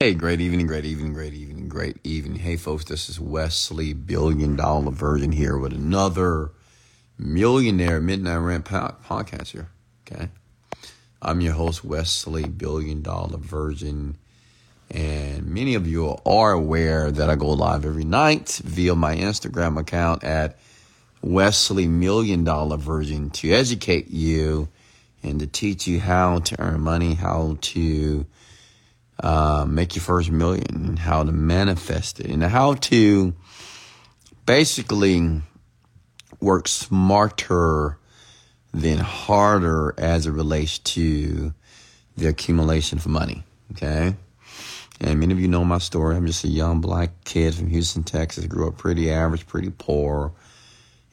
Hey, great evening, great evening, great evening, great evening. Hey, folks, this is Wesley, billion dollar virgin here with another millionaire midnight rant podcast here. Okay. I'm your host, Wesley, billion dollar virgin. And many of you are aware that I go live every night via my Instagram account at Wesley Million Dollar Virgin to educate you and to teach you how to earn money, how to uh, make your first million, and how to manifest it, and how to basically work smarter than harder as it relates to the accumulation of money. Okay. And many of you know my story. I'm just a young black kid from Houston, Texas. Grew up pretty average, pretty poor.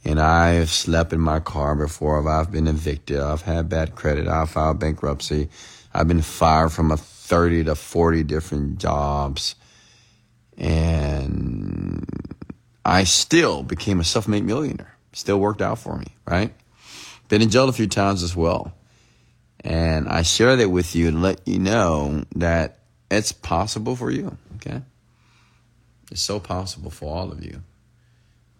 And I've slept in my car before. I've been evicted. I've had bad credit. I've filed bankruptcy. I've been fired from a 30 to 40 different jobs. And I still became a self made millionaire. Still worked out for me, right? Been in jail a few times as well. And I share that with you to let you know that it's possible for you, okay? It's so possible for all of you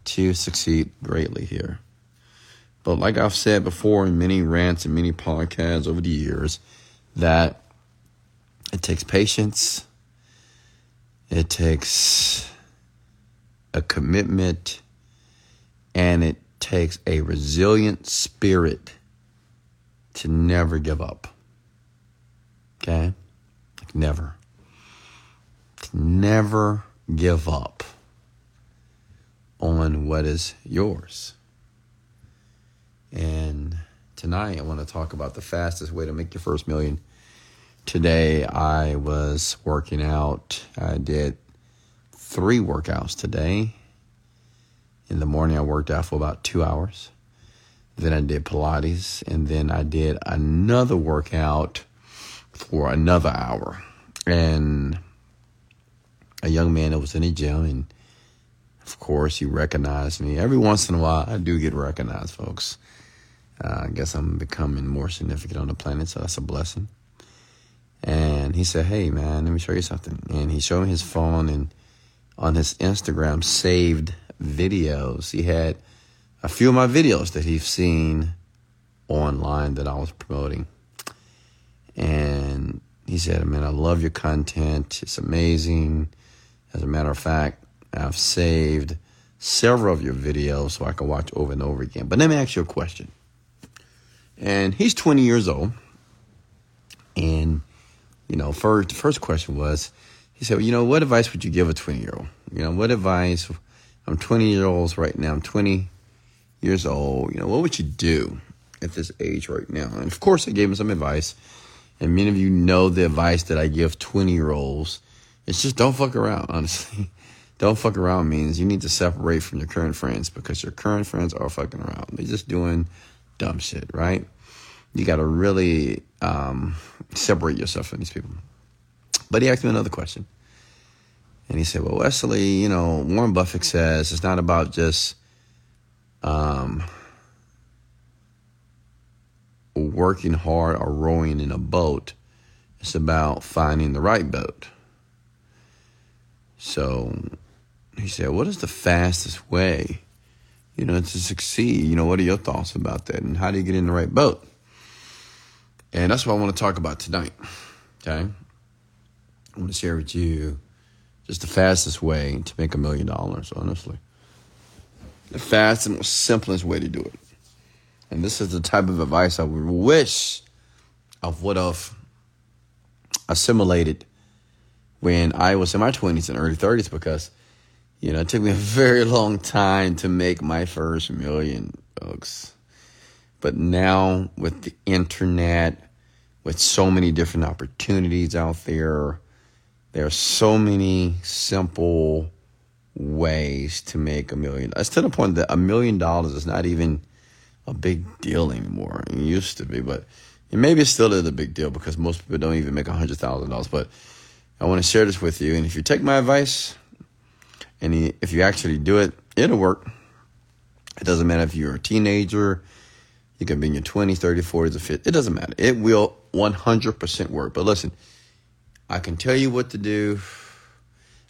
to succeed greatly here. But like I've said before in many rants and many podcasts over the years, that it takes patience. It takes a commitment and it takes a resilient spirit to never give up. Okay? Like never. To never give up on what is yours. And tonight I want to talk about the fastest way to make your first million Today I was working out. I did three workouts today. In the morning, I worked out for about two hours. Then I did Pilates, and then I did another workout for another hour. And a young man that was in the gym, and of course, he recognized me. Every once in a while, I do get recognized, folks. Uh, I guess I'm becoming more significant on the planet, so that's a blessing. And he said, Hey, man, let me show you something. And he showed me his phone and on his Instagram saved videos. He had a few of my videos that he's seen online that I was promoting. And he said, Man, I love your content. It's amazing. As a matter of fact, I've saved several of your videos so I can watch over and over again. But let me ask you a question. And he's 20 years old. And you know, first the first question was, he said, well, you know, what advice would you give a 20 year old? You know, what advice? I'm 20 years old right now. I'm 20 years old. You know, what would you do at this age right now? And of course, I gave him some advice. And many of you know the advice that I give 20 year olds. It's just don't fuck around, honestly. don't fuck around means you need to separate from your current friends because your current friends are fucking around. They're just doing dumb shit, right? You got to really um, separate yourself from these people. But he asked me another question. And he said, Well, Wesley, you know, Warren Buffett says it's not about just um, working hard or rowing in a boat, it's about finding the right boat. So he said, What is the fastest way, you know, to succeed? You know, what are your thoughts about that? And how do you get in the right boat? And that's what I want to talk about tonight. Okay. I want to share with you just the fastest way to make a million dollars, honestly. The fastest and simplest way to do it. And this is the type of advice I would wish I would have assimilated when I was in my 20s and early 30s because, you know, it took me a very long time to make my first million, folks. But now with the internet, with so many different opportunities out there, there are so many simple ways to make a million. It's to the point that a million dollars is not even a big deal anymore. It used to be, but maybe it still is a big deal because most people don't even make hundred thousand dollars. But I want to share this with you, and if you take my advice, and if you actually do it, it'll work. It doesn't matter if you're a teenager, you can be in your 20s, 30s, 40s, or 50s. It doesn't matter. It will 100% work. But listen, I can tell you what to do.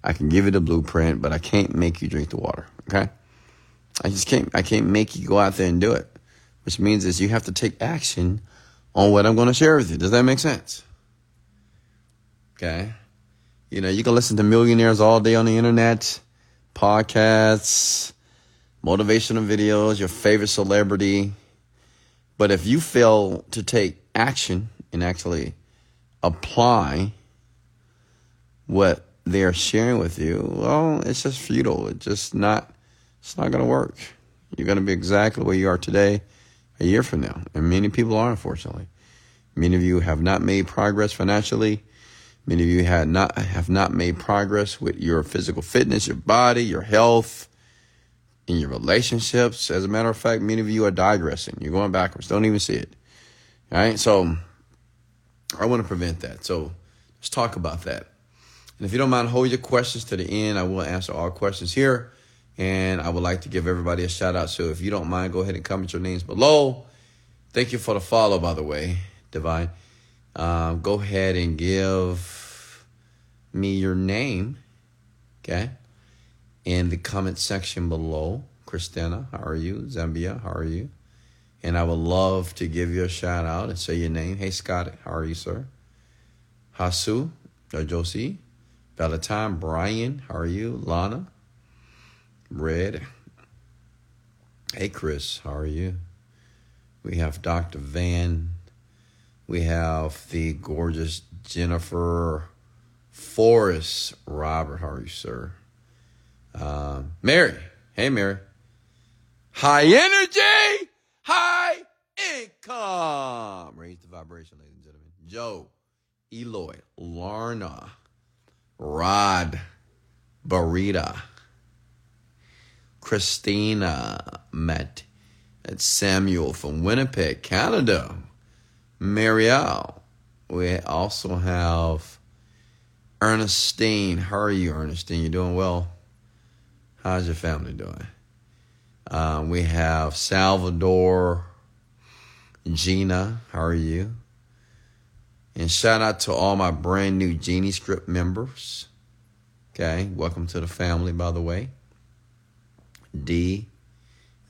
I can give you the blueprint, but I can't make you drink the water. Okay? I just can't. I can't make you go out there and do it. Which means is you have to take action on what I'm going to share with you. Does that make sense? Okay. You know, you can listen to millionaires all day on the internet, podcasts, motivational videos, your favorite celebrity. But if you fail to take action and actually apply what they are sharing with you, well, it's just futile. It's just not it's not gonna work. You're gonna be exactly where you are today a year from now. And many people are unfortunately. Many of you have not made progress financially. Many of you had not have not made progress with your physical fitness, your body, your health, in your relationships. As a matter of fact, many of you are digressing. You're going backwards. Don't even see it. All right. So I want to prevent that. So let's talk about that. And if you don't mind, hold your questions to the end. I will answer all questions here. And I would like to give everybody a shout out. So if you don't mind, go ahead and comment your names below. Thank you for the follow, by the way, Divine. Um, go ahead and give me your name, okay, in the comment section below. Christina, how are you? Zambia, how are you? And I would love to give you a shout out and say your name. Hey, Scott, how are you, sir? Hasu, or Josie, Valentine, Brian, how are you? Lana, Red. Hey, Chris, how are you? We have Dr. Van we have the gorgeous Jennifer Forrest Robert. How are you, sir? Um, Mary. Hey, Mary. High energy, high income. Raise the vibration, ladies and gentlemen. Joe, Eloy, Larna, Rod, Barita, Christina, Matt, Samuel from Winnipeg, Canada. Marielle. We also have Ernestine. How are you, Ernestine? You doing well? How's your family doing? Um, we have Salvador, Gina. How are you? And shout out to all my brand new Genie Script members. Okay, welcome to the family, by the way. D.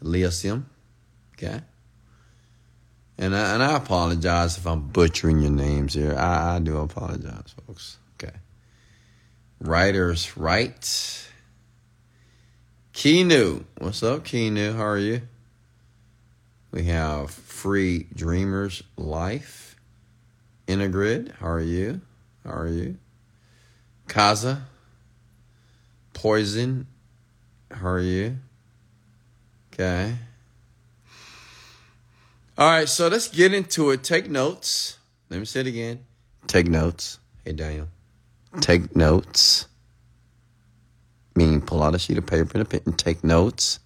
Leosim. Okay. And I, and I apologize if I'm butchering your names here. I, I do apologize, folks. Okay. Writers right. Keenu. What's up, Keenu? How are you? We have Free Dreamers Life. Integrid. How are you? How are you? Kaza. Poison. How are you? Okay. All right, so let's get into it. Take notes. Let me say it again. Take notes. Hey, Daniel. Take notes. Meaning pull out a sheet of paper and and take notes.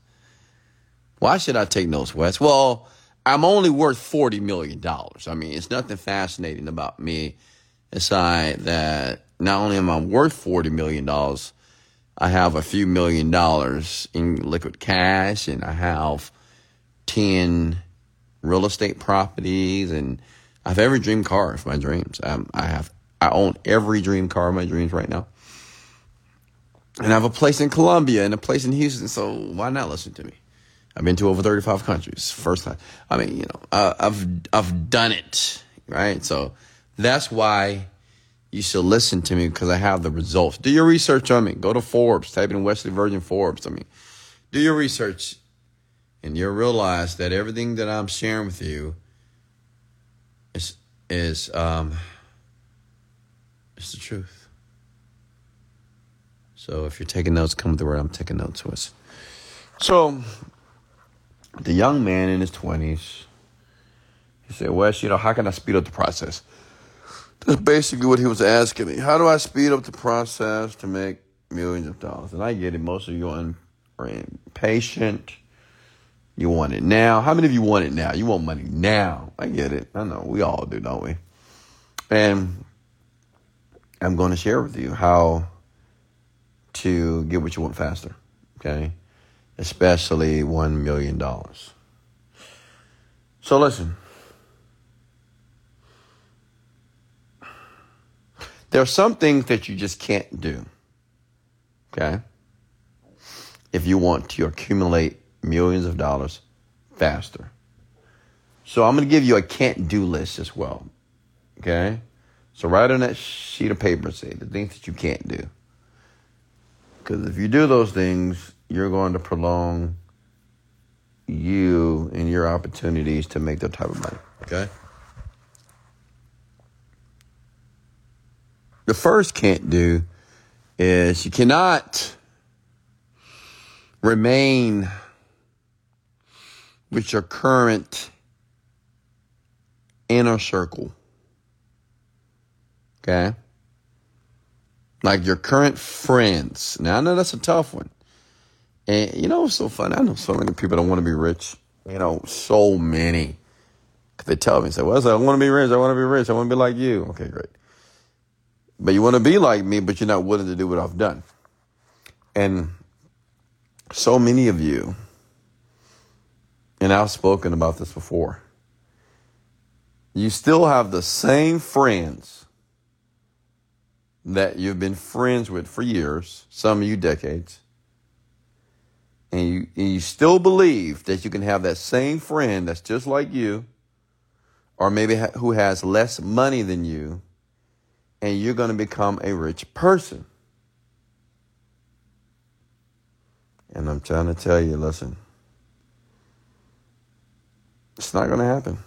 Why should I take notes, Wes? Well, I'm only worth $40 million. I mean, it's nothing fascinating about me aside that not only am I worth $40 million, I have a few million dollars in liquid cash and I have 10 real estate properties, and I have every dream car of my dreams. Um, I have I own every dream car of my dreams right now, and I have a place in Colombia and a place in Houston. So why not listen to me? I've been to over thirty five countries. First time. I mean, you know, uh, I've I've done it right. So that's why you should listen to me because I have the results. Do your research on me. Go to Forbes. Type in Wesley Virgin Forbes. I mean, do your research and you'll realize that everything that I'm sharing with you is is um is the truth. So if you're taking notes, come with the word I'm taking notes with. Us. So the young man in his twenties, he said, Wes, you know, how can I speed up the process? That's basically what he was asking me. How do I speed up the process to make millions of dollars? And I get it. Most of you are impatient you want it now. How many of you want it now? You want money now. I get it. I know. We all do, don't we? And I'm going to share with you how to get what you want faster. Okay. Especially $1 million. So listen. There are some things that you just can't do. Okay? If you want to accumulate millions of dollars faster. So I'm going to give you a can't do list as well. Okay? So write on that sheet of paper, and say the things that you can't do. Because if you do those things, you're going to prolong you and your opportunities to make that type of money. Okay? The first can't do is you cannot remain with your current inner circle. Okay? Like your current friends. Now, I know that's a tough one. And you know, it's so funny. I know so many people don't want to be rich. You know, so many. They tell me, say, well, I want to be rich. I want to be rich. I want to be like you. Okay, great. But you want to be like me, but you're not willing to do what I've done. And so many of you, and I've spoken about this before, you still have the same friends that you've been friends with for years, some of you decades, and you, and you still believe that you can have that same friend that's just like you, or maybe ha- who has less money than you, and you're going to become a rich person. And I'm trying to tell you, listen, it's not going to happen.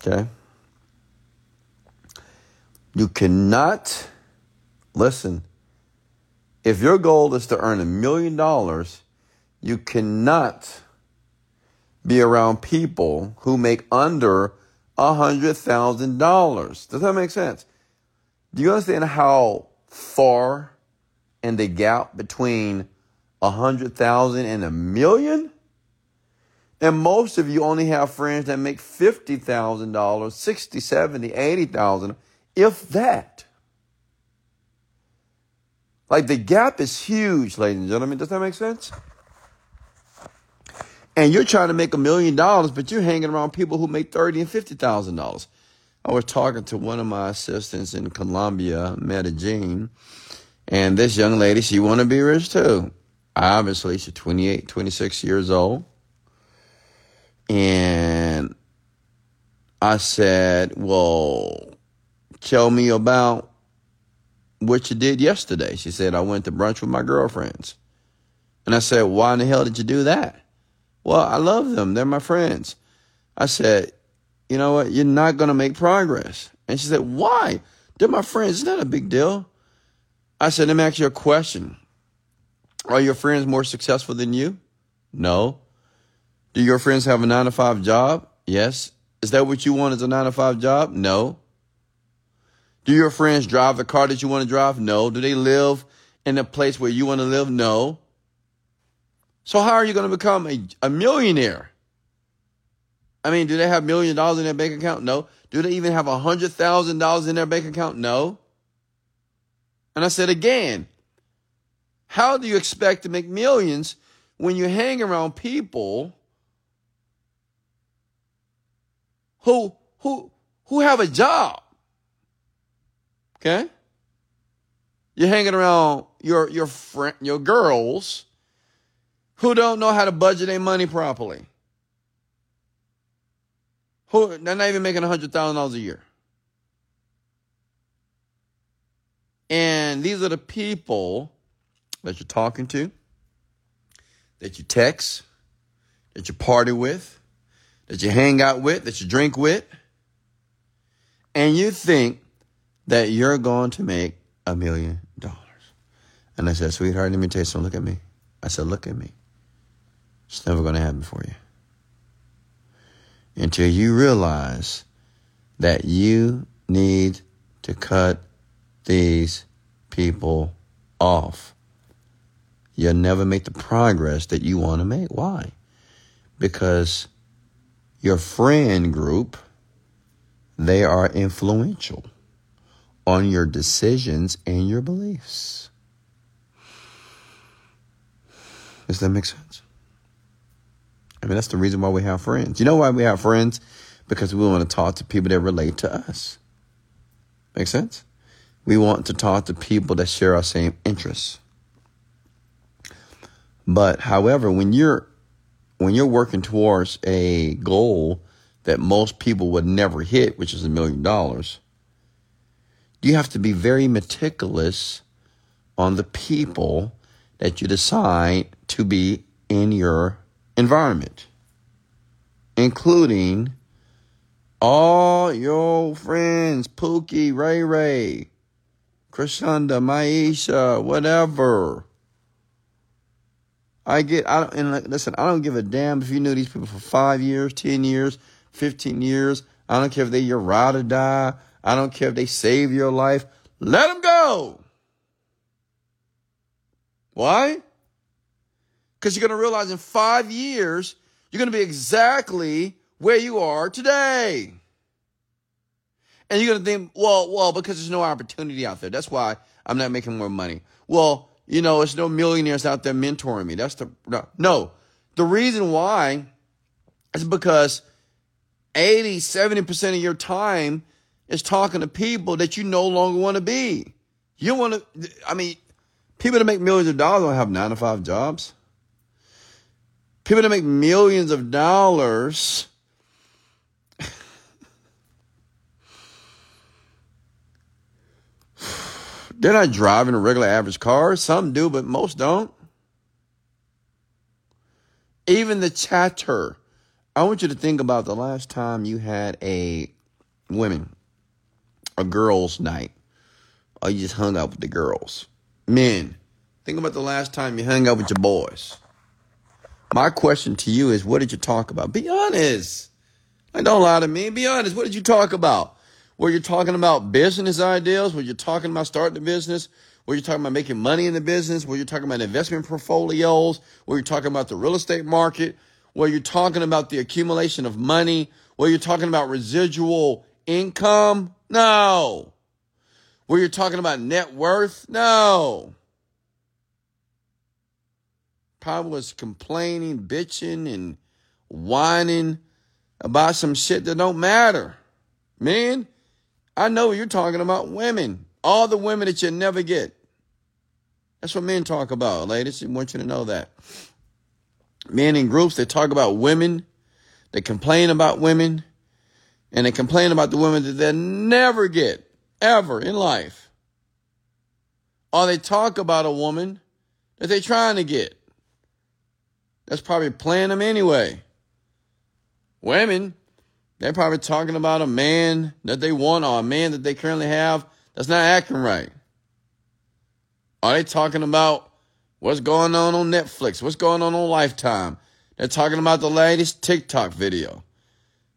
Okay? You cannot, listen, if your goal is to earn a million dollars, you cannot be around people who make under a $100,000. Does that make sense? Do you understand how far and the gap between a hundred thousand and a million? And most of you only have friends that make $50,000, 60, 70, 80,000, if that. Like the gap is huge, ladies and gentlemen. Does that make sense? and you're trying to make a million dollars, but you're hanging around people who make thirty and fifty thousand dollars. I was talking to one of my assistants in Colombia, Medellin, and this young lady, she want to be rich too. Obviously, she's 28, 26 years old. And I said, well, tell me about what you did yesterday. She said, I went to brunch with my girlfriends. And I said, why in the hell did you do that? Well, I love them. They're my friends. I said, you know what? You're not going to make progress. And she said, why? They're my friends. It's not a big deal. I said, let me ask you a question. Are your friends more successful than you? No. Do your friends have a nine to five job? Yes. Is that what you want as a nine to five job? No. Do your friends drive the car that you want to drive? No. Do they live in a place where you want to live? No. So how are you going to become a, a millionaire? I mean, do they have million dollars in their bank account? No. Do they even have a hundred thousand dollars in their bank account? No. And I said again, how do you expect to make millions when you hang around people who who who have a job? Okay? You're hanging around your your friend your girls who don't know how to budget their money properly. Who they're not even making hundred thousand dollars a year. And these are the people that you're talking to, that you text, that you party with, that you hang out with, that you drink with, and you think that you're going to make a million dollars. And I said, sweetheart, let me tell you something. Look at me. I said, look at me. It's never going to happen for you. Until you realize that you need to cut these people off. You'll never make the progress that you want to make. Why? Because your friend group, they are influential on your decisions and your beliefs. Does that make sense? I mean, that's the reason why we have friends. You know why we have friends? Because we want to talk to people that relate to us. Make sense? We want to talk to people that share our same interests. But however, when you're when you're working towards a goal that most people would never hit, which is a million dollars, you have to be very meticulous on the people that you decide to be in your environment, including all your friends, Pookie, Ray Ray, Krishanda, Maisha, whatever. I get, I don't, and listen, I don't give a damn if you knew these people for five years, 10 years, 15 years. I don't care if they're your ride or die. I don't care if they save your life. Let them go. Why? Because you're going to realize in five years, you're going to be exactly where you are today. And you're going to think, well, well, because there's no opportunity out there. That's why I'm not making more money. Well, you know, there's no millionaires out there mentoring me. That's the, no. no. The reason why is because 80, 70% of your time is talking to people that you no longer want to be. You want to, I mean, people that make millions of dollars don't have nine to five jobs. People that make millions of dollars they're not driving a regular average car. Some do, but most don't. Even the chatter. I want you to think about the last time you had a women a girls' night, or you just hung out with the girls. Men, think about the last time you hung out with your boys. My question to you is, what did you talk about? Be honest. Like, don't lie to me. Be honest. What did you talk about? Were you talking about business ideas? Were you talking about starting a business? Were you talking about making money in the business? Were you talking about investment portfolios? Were you talking about the real estate market? Were you talking about the accumulation of money? Were you talking about residual income? No. Where you're talking about net worth? No. Probably was complaining, bitching, and whining about some shit that don't matter. Man, I know you're talking about women. All the women that you never get. That's what men talk about, ladies. I want you to know that. Men in groups, they talk about women. They complain about women and they complain about the women that they never get ever in life. Or they talk about a woman that they're trying to get. That's probably playing them anyway. Women, they're probably talking about a man that they want or a man that they currently have that's not acting right. Are they talking about what's going on on Netflix? What's going on on Lifetime? They're talking about the latest TikTok video.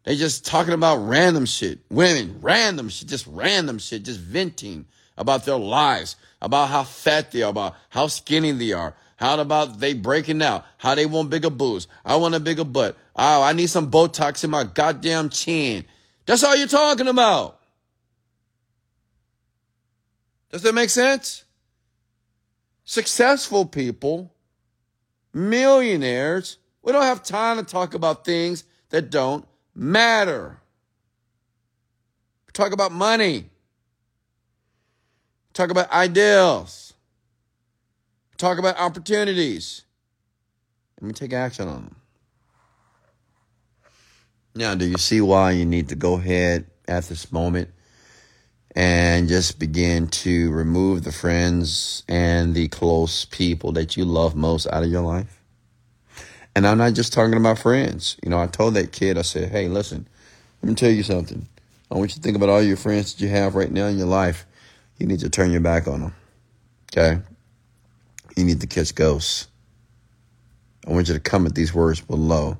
They just talking about random shit. Women, random shit, just random shit, just venting about their lives, about how fat they are, about how skinny they are, how about they breaking out, how they want bigger boobs. I want a bigger butt. Oh, I need some Botox in my goddamn chin. That's all you're talking about. Does that make sense? Successful people, millionaires, we don't have time to talk about things that don't matter. Talk about money. Talk about ideals. Talk about opportunities. And we take action on them. Now, do you see why you need to go ahead at this moment and just begin to remove the friends and the close people that you love most out of your life? And I'm not just talking to my friends. You know, I told that kid, I said, hey, listen, let me tell you something. I want you to think about all your friends that you have right now in your life. You need to turn your back on them. Okay? You need to catch ghosts. I want you to comment these words below.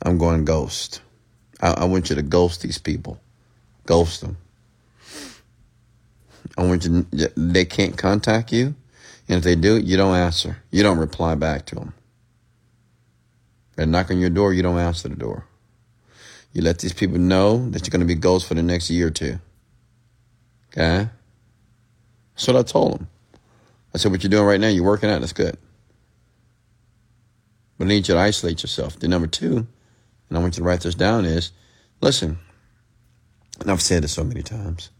I'm going ghost. I, I want you to ghost these people. Ghost them. I want you to, they can't contact you. And if they do, you don't answer. You don't reply back to them. They knock on your door, you don't answer the door. You let these people know that you're going to be ghost for the next year or two. Okay? That's what I told them. I said, what you're doing right now, you're working out, that's good. But I need you to isolate yourself. The number two, and I want you to write this down, is listen, and I've said this so many times,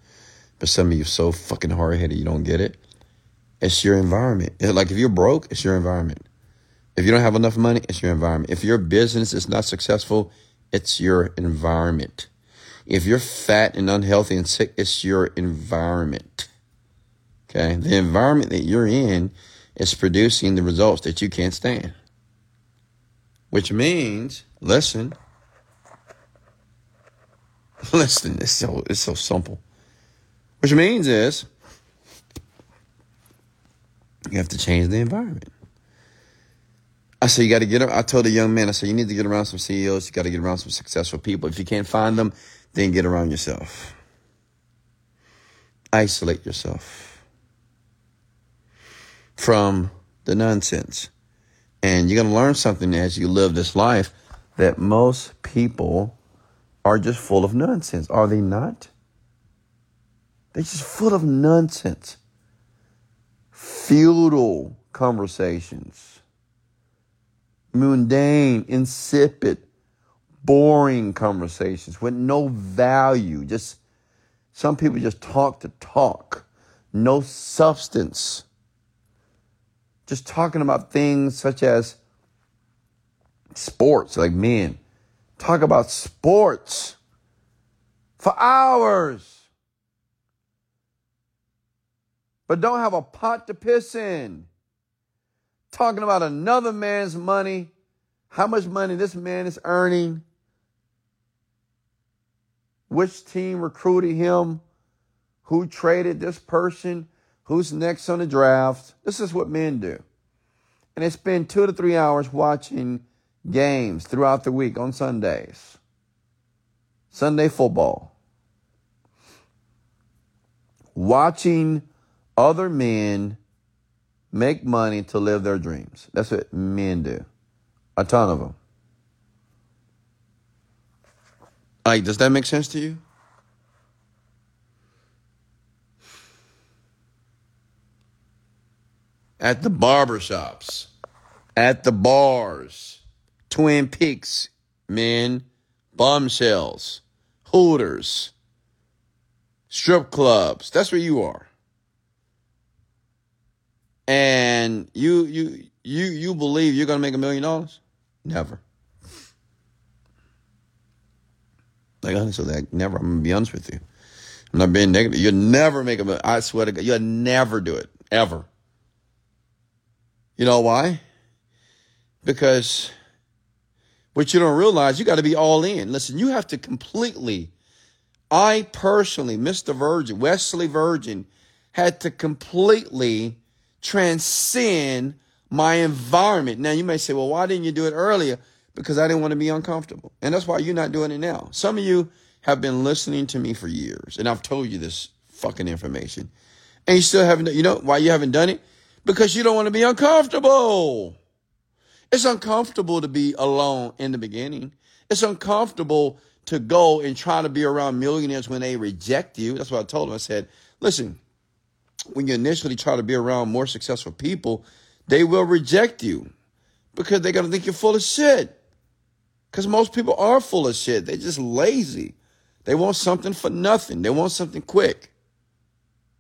but some of you are so fucking hard headed you don't get it. It's your environment. Like if you're broke, it's your environment. If you don't have enough money, it's your environment. If your business is not successful, it's your environment. If you're fat and unhealthy and sick, it's your environment. Okay. The environment that you're in is producing the results that you can't stand. Which means, listen, listen, it's so, it's so simple. Which means is, you have to change the environment. I said, you got to get. I told a young man, I said, you need to get around some CEOs. You got to get around some successful people. If you can't find them, then get around yourself. Isolate yourself from the nonsense. And you're going to learn something as you live this life that most people are just full of nonsense. Are they not? They're just full of nonsense. Futile conversations. Mundane, insipid boring conversations with no value. Just some people just talk to talk, no substance. Just talking about things such as sports, like men. Talk about sports for hours. But don't have a pot to piss in. Talking about another man's money, how much money this man is earning which team recruited him, who traded this person, who's next on the draft. This is what men do. And they spend two to three hours watching games throughout the week on Sundays. Sunday football. Watching other men make money to live their dreams. That's what men do. A ton of them. Like, does that make sense to you? At the barbershops, at the bars, Twin Peaks, men, bombshells, hooters, strip clubs. That's where you are. And you you you you believe you're gonna make a million dollars? Never. Like honestly, like never. I'm gonna be honest with you. I'm not being negative. You'll never make a. I swear to God, you'll never do it ever. You know why? Because what you don't realize, you got to be all in. Listen, you have to completely. I personally, Mr. Virgin, Wesley Virgin, had to completely transcend my environment. Now you may say, well, why didn't you do it earlier? because I didn't want to be uncomfortable. And that's why you're not doing it now. Some of you have been listening to me for years, and I've told you this fucking information. And you still haven't, you know why you haven't done it? Because you don't want to be uncomfortable. It's uncomfortable to be alone in the beginning. It's uncomfortable to go and try to be around millionaires when they reject you. That's what I told them. I said, listen, when you initially try to be around more successful people, they will reject you because they're going to think you're full of shit. Because most people are full of shit. They're just lazy. They want something for nothing. They want something quick.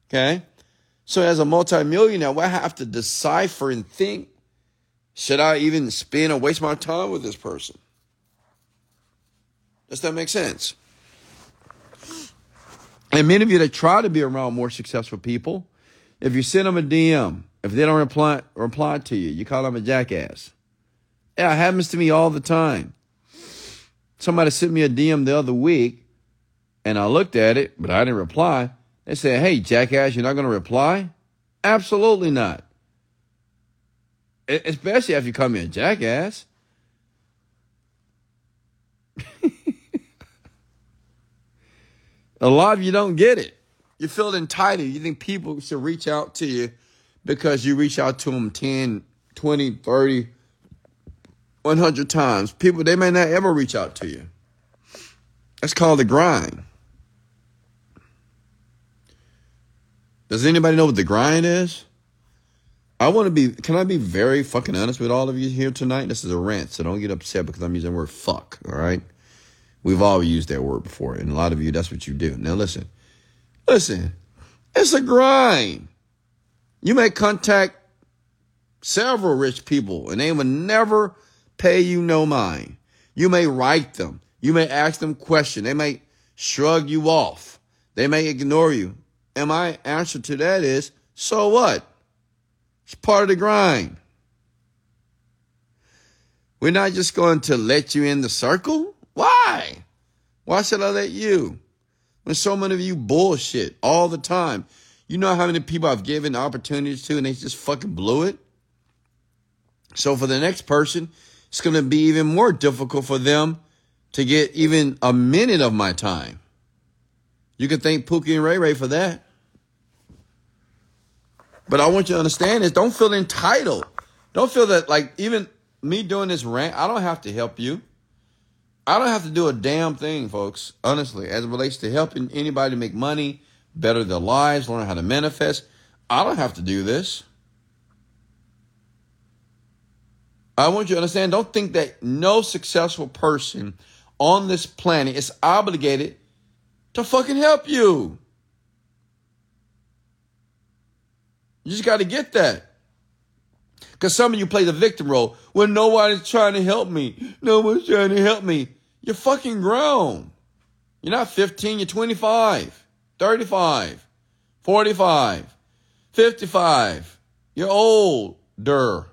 Okay? So as a multimillionaire, I have to decipher and think, should I even spend or waste my time with this person? Does that make sense? And many of you that try to be around more successful people, if you send them a DM, if they don't reply reply to you, you call them a jackass. Yeah, it happens to me all the time. Somebody sent me a DM the other week and I looked at it, but I didn't reply. They said, Hey, jackass, you're not going to reply? Absolutely not. Especially if you call me a jackass. a lot of you don't get it. You feel entitled. You think people should reach out to you because you reach out to them 10, 20, 30, 100 times. People, they may not ever reach out to you. That's called the grind. Does anybody know what the grind is? I want to be, can I be very fucking honest with all of you here tonight? This is a rant, so don't get upset because I'm using the word fuck, all right? We've all used that word before, and a lot of you, that's what you do. Now listen, listen, It's a grind. You may contact several rich people and they will never pay you no mind. You may write them. You may ask them questions. They may shrug you off. They may ignore you. And my answer to that is, so what? It's part of the grind. We're not just going to let you in the circle. Why? Why should I let you? When so many of you bullshit all the time. You know how many people I've given opportunities to and they just fucking blew it? So for the next person, it's going to be even more difficult for them to get even a minute of my time. You can thank Pookie and Ray Ray for that. But I want you to understand this. Don't feel entitled. Don't feel that like even me doing this rant, I don't have to help you. I don't have to do a damn thing, folks, honestly, as it relates to helping anybody make money, better their lives, learn how to manifest. I don't have to do this. I want you to understand don't think that no successful person on this planet is obligated to fucking help you. You just got to get that. Because some of you play the victim role when nobody's trying to help me. No one's trying to help me. You're fucking grown. You're not 15, you're 25, 35, 45, 55. You're older.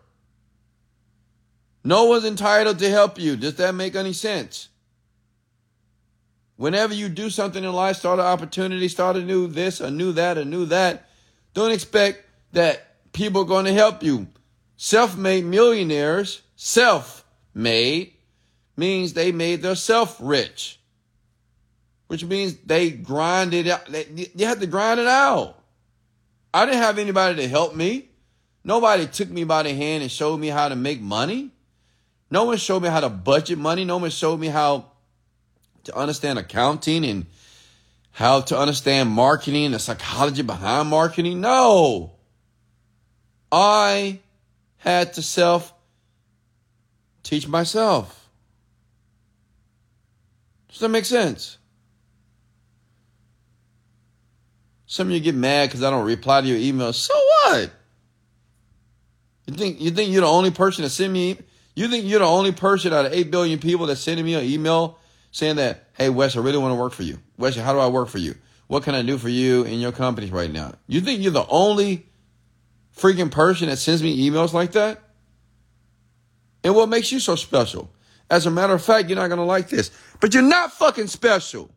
No one's entitled to help you. Does that make any sense? Whenever you do something in life, start an opportunity, start a new this, a new that, a new that, don't expect that people are going to help you. Self made millionaires, self made, means they made themselves rich, which means they grinded out. You have to grind it out. I didn't have anybody to help me. Nobody took me by the hand and showed me how to make money. No one showed me how to budget money. No one showed me how to understand accounting and how to understand marketing, and the psychology behind marketing. No. I had to self teach myself. Does that make sense? Some of you get mad because I don't reply to your emails. So what? You think you think you're the only person that send me? You think you're the only person out of eight billion people that's sending me an email saying that, "Hey Wes, I really want to work for you. Wes, how do I work for you? What can I do for you in your company right now?" You think you're the only freaking person that sends me emails like that? And what makes you so special? As a matter of fact, you're not going to like this, but you're not fucking special.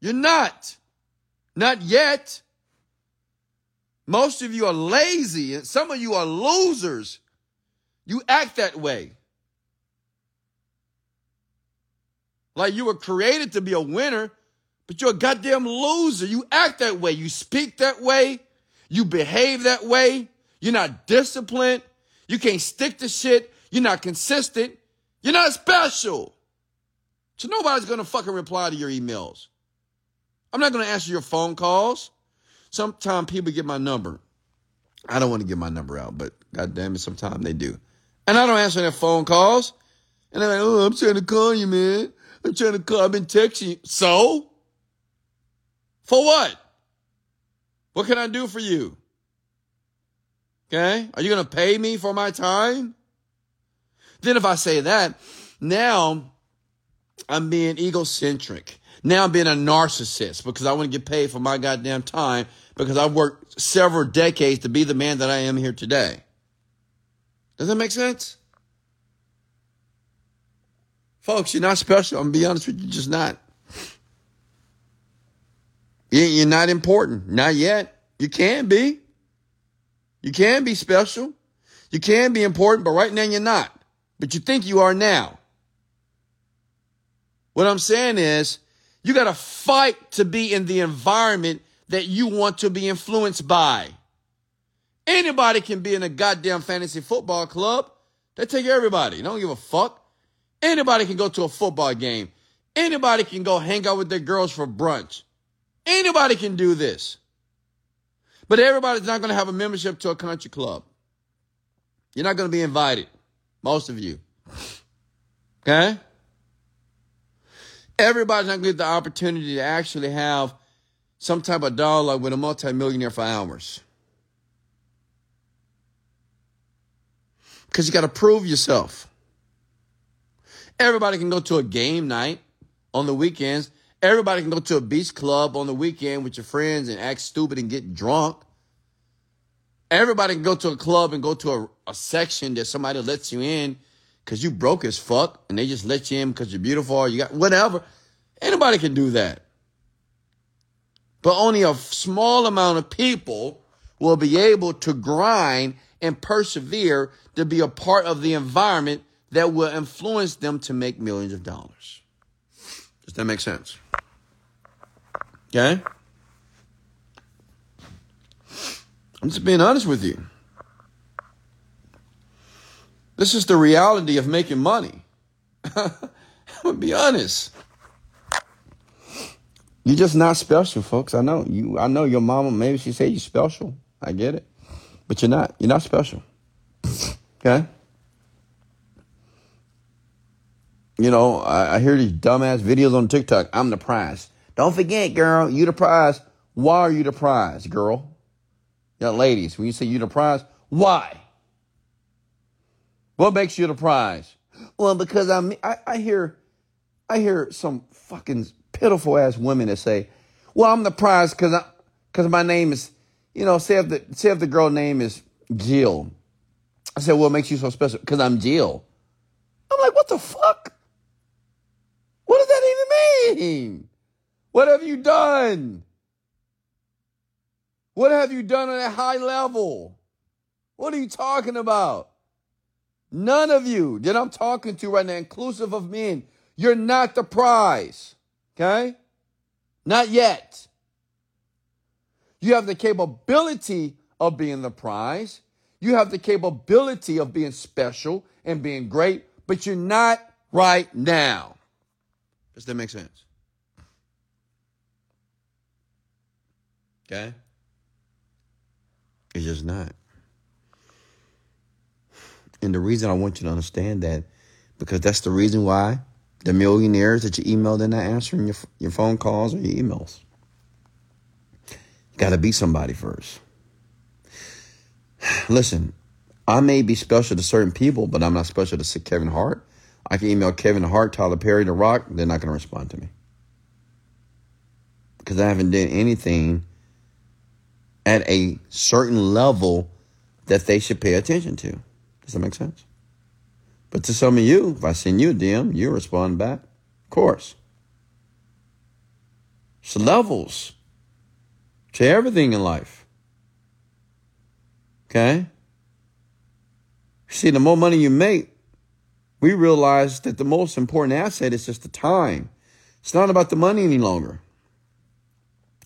You're not. Not yet. Most of you are lazy and some of you are losers. You act that way. Like you were created to be a winner, but you're a goddamn loser. You act that way. You speak that way. You behave that way. You're not disciplined. You can't stick to shit. You're not consistent. You're not special. So nobody's going to fucking reply to your emails. I'm not going to answer your phone calls. Sometimes people get my number. I don't want to give my number out, but god damn it, sometimes they do. And I don't answer their phone calls. And they're like, oh, I'm trying to call you, man. I'm trying to call. I've been texting you. So? For what? What can I do for you? Okay? Are you going to pay me for my time? Then if I say that, now I'm being egocentric. Now I'm being a narcissist because I want to get paid for my goddamn time because I've worked several decades to be the man that I am here today. Does that make sense? Folks, you're not special. I'm going to be honest with you, just not. You're not important. Not yet. You can be. You can be special. You can be important, but right now you're not. But you think you are now. What I'm saying is, you got to fight to be in the environment that you want to be influenced by. Anybody can be in a goddamn fantasy football club. They take everybody. They don't give a fuck. Anybody can go to a football game. Anybody can go hang out with their girls for brunch. Anybody can do this. But everybody's not going to have a membership to a country club. You're not going to be invited. Most of you. Okay? Everybody's not going to get the opportunity to actually have some type of dialogue with a multimillionaire for hours. Because you got to prove yourself. Everybody can go to a game night on the weekends. Everybody can go to a beach club on the weekend with your friends and act stupid and get drunk. Everybody can go to a club and go to a, a section that somebody lets you in because you broke as fuck and they just let you in because you're beautiful or you got whatever. Anybody can do that. But only a small amount of people will be able to grind and persevere to be a part of the environment that will influence them to make millions of dollars. Does that make sense? Okay? I'm just being honest with you. This is the reality of making money. I'm gonna be honest. You're just not special, folks. I know you. I know your mama. Maybe she said you're special. I get it, but you're not. You're not special. Okay. You know, I, I hear these dumbass videos on TikTok. I'm the prize. Don't forget, girl, you the prize. Why are you the prize, girl? Young ladies, when you say you the prize, why? What makes you the prize? Well, because I'm, I, I hear, I hear some fucking pitiful ass women that say, "Well, I'm the prize because I, because my name is, you know, say if the say if the girl name is Jill." I said, "What makes you so special?" Because I'm Jill. I'm like, "What the fuck? What does that even mean? What have you done? What have you done on a high level? What are you talking about?" None of you that I'm talking to right now, inclusive of men, you're not the prize. Okay? Not yet. You have the capability of being the prize. You have the capability of being special and being great, but you're not right now. Does that make sense? Okay? It's just not. And the reason I want you to understand that, because that's the reason why the millionaires that you emailed are not answering your, your phone calls or your emails. You got to be somebody first. Listen, I may be special to certain people, but I'm not special to Kevin Hart. I can email Kevin Hart, Tyler Perry, The Rock. They're not going to respond to me because I haven't done anything at a certain level that they should pay attention to. Does that make sense? But to some of you, if I send you a DM, you respond back. Of course. It's levels to everything in life. Okay? See, the more money you make, we realize that the most important asset is just the time. It's not about the money any longer.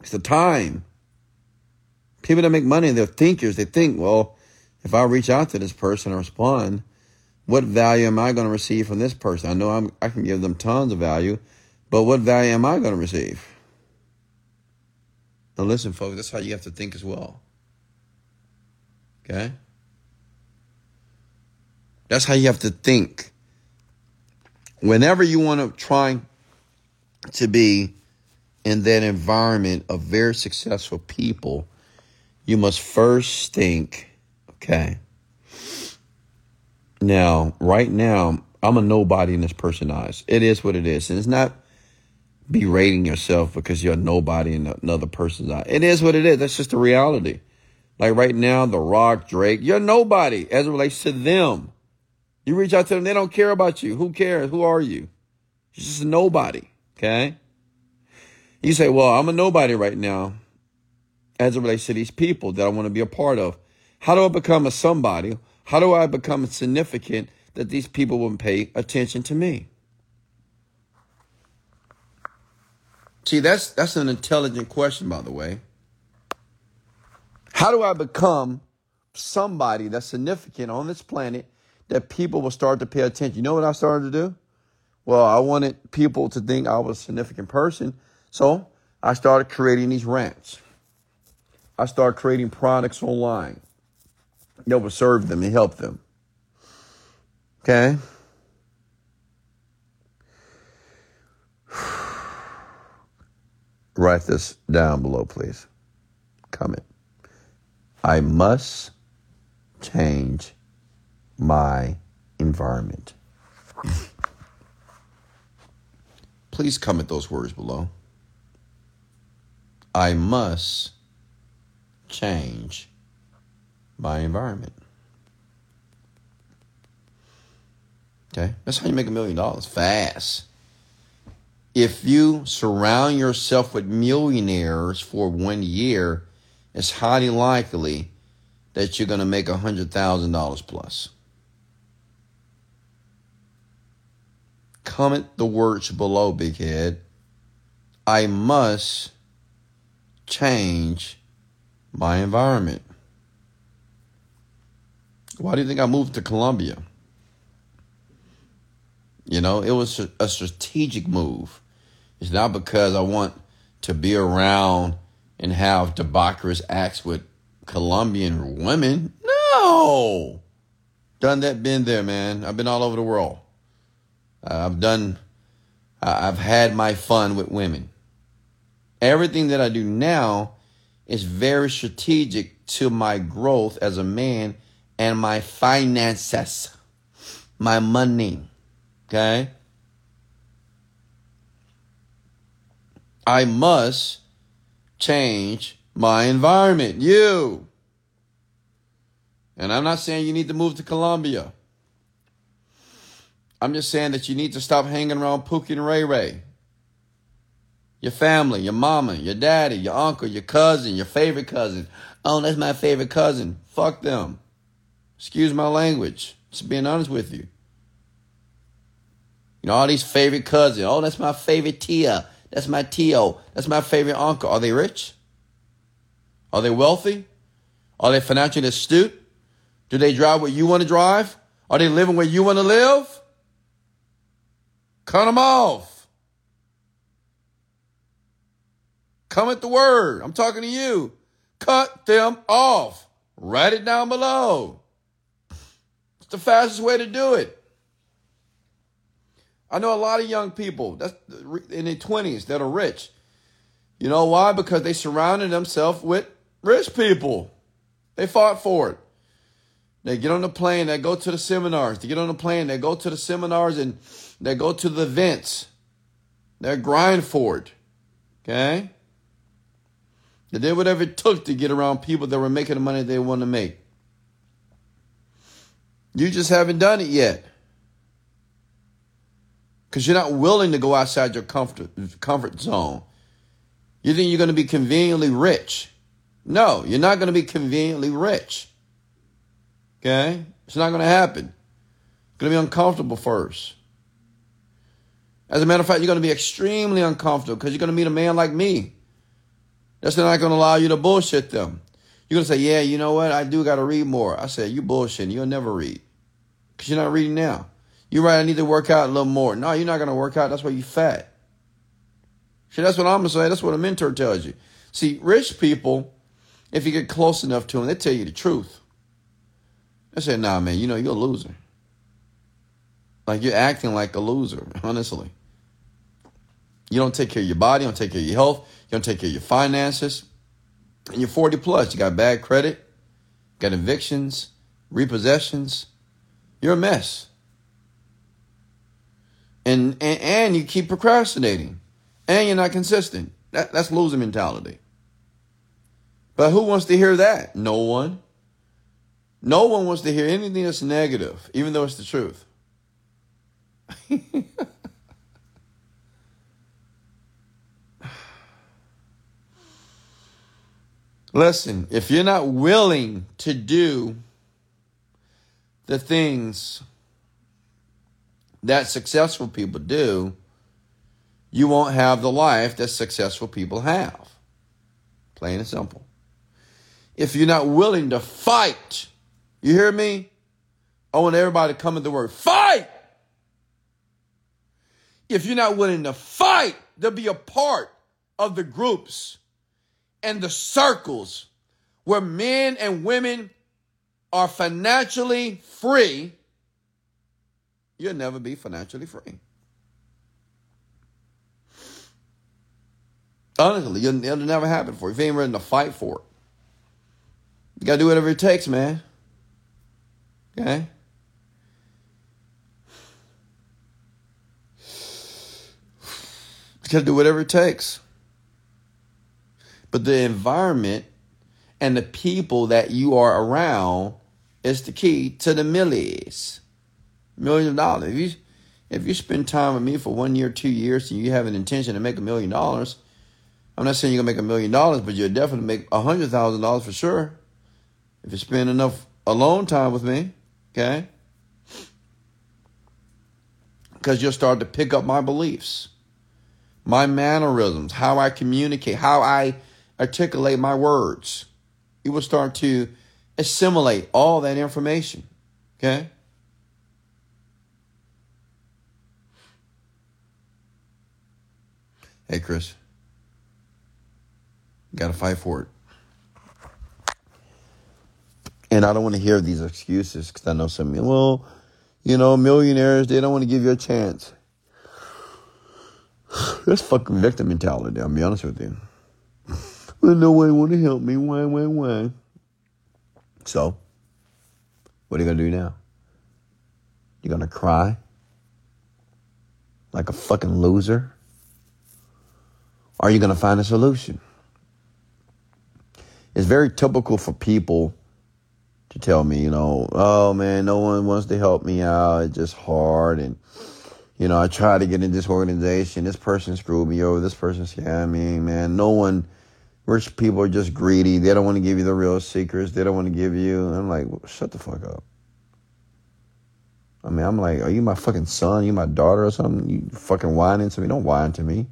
It's the time. People that make money, they're thinkers. They think, well, if I reach out to this person and respond, what value am I going to receive from this person? I know I'm, I can give them tons of value, but what value am I going to receive? Now, listen, folks, that's how you have to think as well. Okay? That's how you have to think. Whenever you want to try to be in that environment of very successful people, you must first think Okay. Now, right now, I'm a nobody in this person's eyes. It is what it is. And it's not berating yourself because you're nobody in another person's eye. It is what it is. That's just the reality. Like right now, The Rock, Drake, you're nobody as it relates to them. You reach out to them, they don't care about you. Who cares? Who are you? You're just a nobody. Okay? You say, well, I'm a nobody right now as it relates to these people that I want to be a part of. How do I become a somebody? How do I become significant that these people will pay attention to me? See, that's that's an intelligent question, by the way. How do I become somebody that's significant on this planet that people will start to pay attention? You know what I started to do? Well, I wanted people to think I was a significant person, so I started creating these rants. I started creating products online that will serve them and help them. Okay? write this down below, please. Comment. I must change my environment. Please comment those words below. I must change my environment. Okay? That's how you make a million dollars fast. If you surround yourself with millionaires for one year, it's highly likely that you're going to make a $100,000 plus. Comment the words below, big head. I must change my environment. Why do you think I moved to Colombia? You know, it was a strategic move. It's not because I want to be around and have debaucherous acts with Colombian women. No. Done that, been there, man. I've been all over the world. Uh, I've done, uh, I've had my fun with women. Everything that I do now is very strategic to my growth as a man and my finances, my money. Okay? I must change my environment. You. And I'm not saying you need to move to Colombia. I'm just saying that you need to stop hanging around Pookie and Ray Ray. Your family, your mama, your daddy, your uncle, your cousin, your favorite cousin. Oh, that's my favorite cousin. Fuck them. Excuse my language. Just being honest with you. You know, all these favorite cousins. Oh, that's my favorite Tia. That's my Tio. That's my favorite uncle. Are they rich? Are they wealthy? Are they financially astute? Do they drive what you want to drive? Are they living where you want to live? Cut them off. Come at the word. I'm talking to you. Cut them off. Write it down below. It's the fastest way to do it. I know a lot of young people that's in their 20s that are rich. You know why? Because they surrounded themselves with rich people. They fought for it. They get on the plane, they go to the seminars. They get on the plane, they go to the seminars and they go to the events. They grind for it. Okay? They did whatever it took to get around people that were making the money they want to make. You just haven't done it yet. Because you're not willing to go outside your comfort, comfort zone. You think you're going to be conveniently rich. No, you're not going to be conveniently rich. Okay? It's not going to happen. It's going to be uncomfortable first. As a matter of fact, you're going to be extremely uncomfortable because you're going to meet a man like me. That's not going to allow you to bullshit them. You're going to say, yeah, you know what? I do got to read more. I said, you bullshitting. You'll never read because you're not reading now. You're right. I need to work out a little more. No, you're not going to work out. That's why you fat. See, that's what I'm going to say. That's what a mentor tells you. See, rich people, if you get close enough to them, they tell you the truth. They say, nah, man, you know, you're a loser. Like you're acting like a loser, honestly. You don't take care of your body, you don't take care of your health, you don't take care of your finances. And you're 40 plus. You got bad credit, got evictions, repossessions. You're a mess. And, and, and you keep procrastinating. And you're not consistent. That, that's losing mentality. But who wants to hear that? No one. No one wants to hear anything that's negative, even though it's the truth. Listen, if you're not willing to do the things that successful people do, you won't have the life that successful people have. Plain and simple. If you're not willing to fight, you hear me? I want everybody to come in the word fight. If you're not willing to fight, to be a part of the groups and the circles where men and women are financially free, you'll never be financially free. Honestly, it'll, it'll never happen for you if you ain't ready to fight for it. You gotta do whatever it takes, man. Okay? You gotta do whatever it takes. But the environment and the people that you are around is the key to the millions, Millions of dollars. If you if you spend time with me for one year, two years, and you have an intention to make a million dollars, I'm not saying you're gonna make a million dollars, but you'll definitely make a hundred thousand dollars for sure. If you spend enough alone time with me, okay? Because you'll start to pick up my beliefs, my mannerisms, how I communicate, how I articulate my words. You will start to assimilate all that information, okay? Hey, Chris. Got to fight for it. And I don't want to hear these excuses because I know some, well, you know, millionaires, they don't want to give you a chance. That's fucking victim mentality, I'll be honest with you. Well, no one want to help me. Why, why, why? So, what are you going to do now? You're going to cry? Like a fucking loser? Are you going to find a solution? It's very typical for people to tell me, you know, oh man, no one wants to help me out. It's just hard. And, you know, I try to get in this organization. This person screwed me over. This person scammed me, man. No one, rich people are just greedy. They don't want to give you the real secrets. They don't want to give you. I'm like, shut the fuck up. I mean, I'm like, are you my fucking son? Are you my daughter or something? You fucking whining to me? Don't whine to me.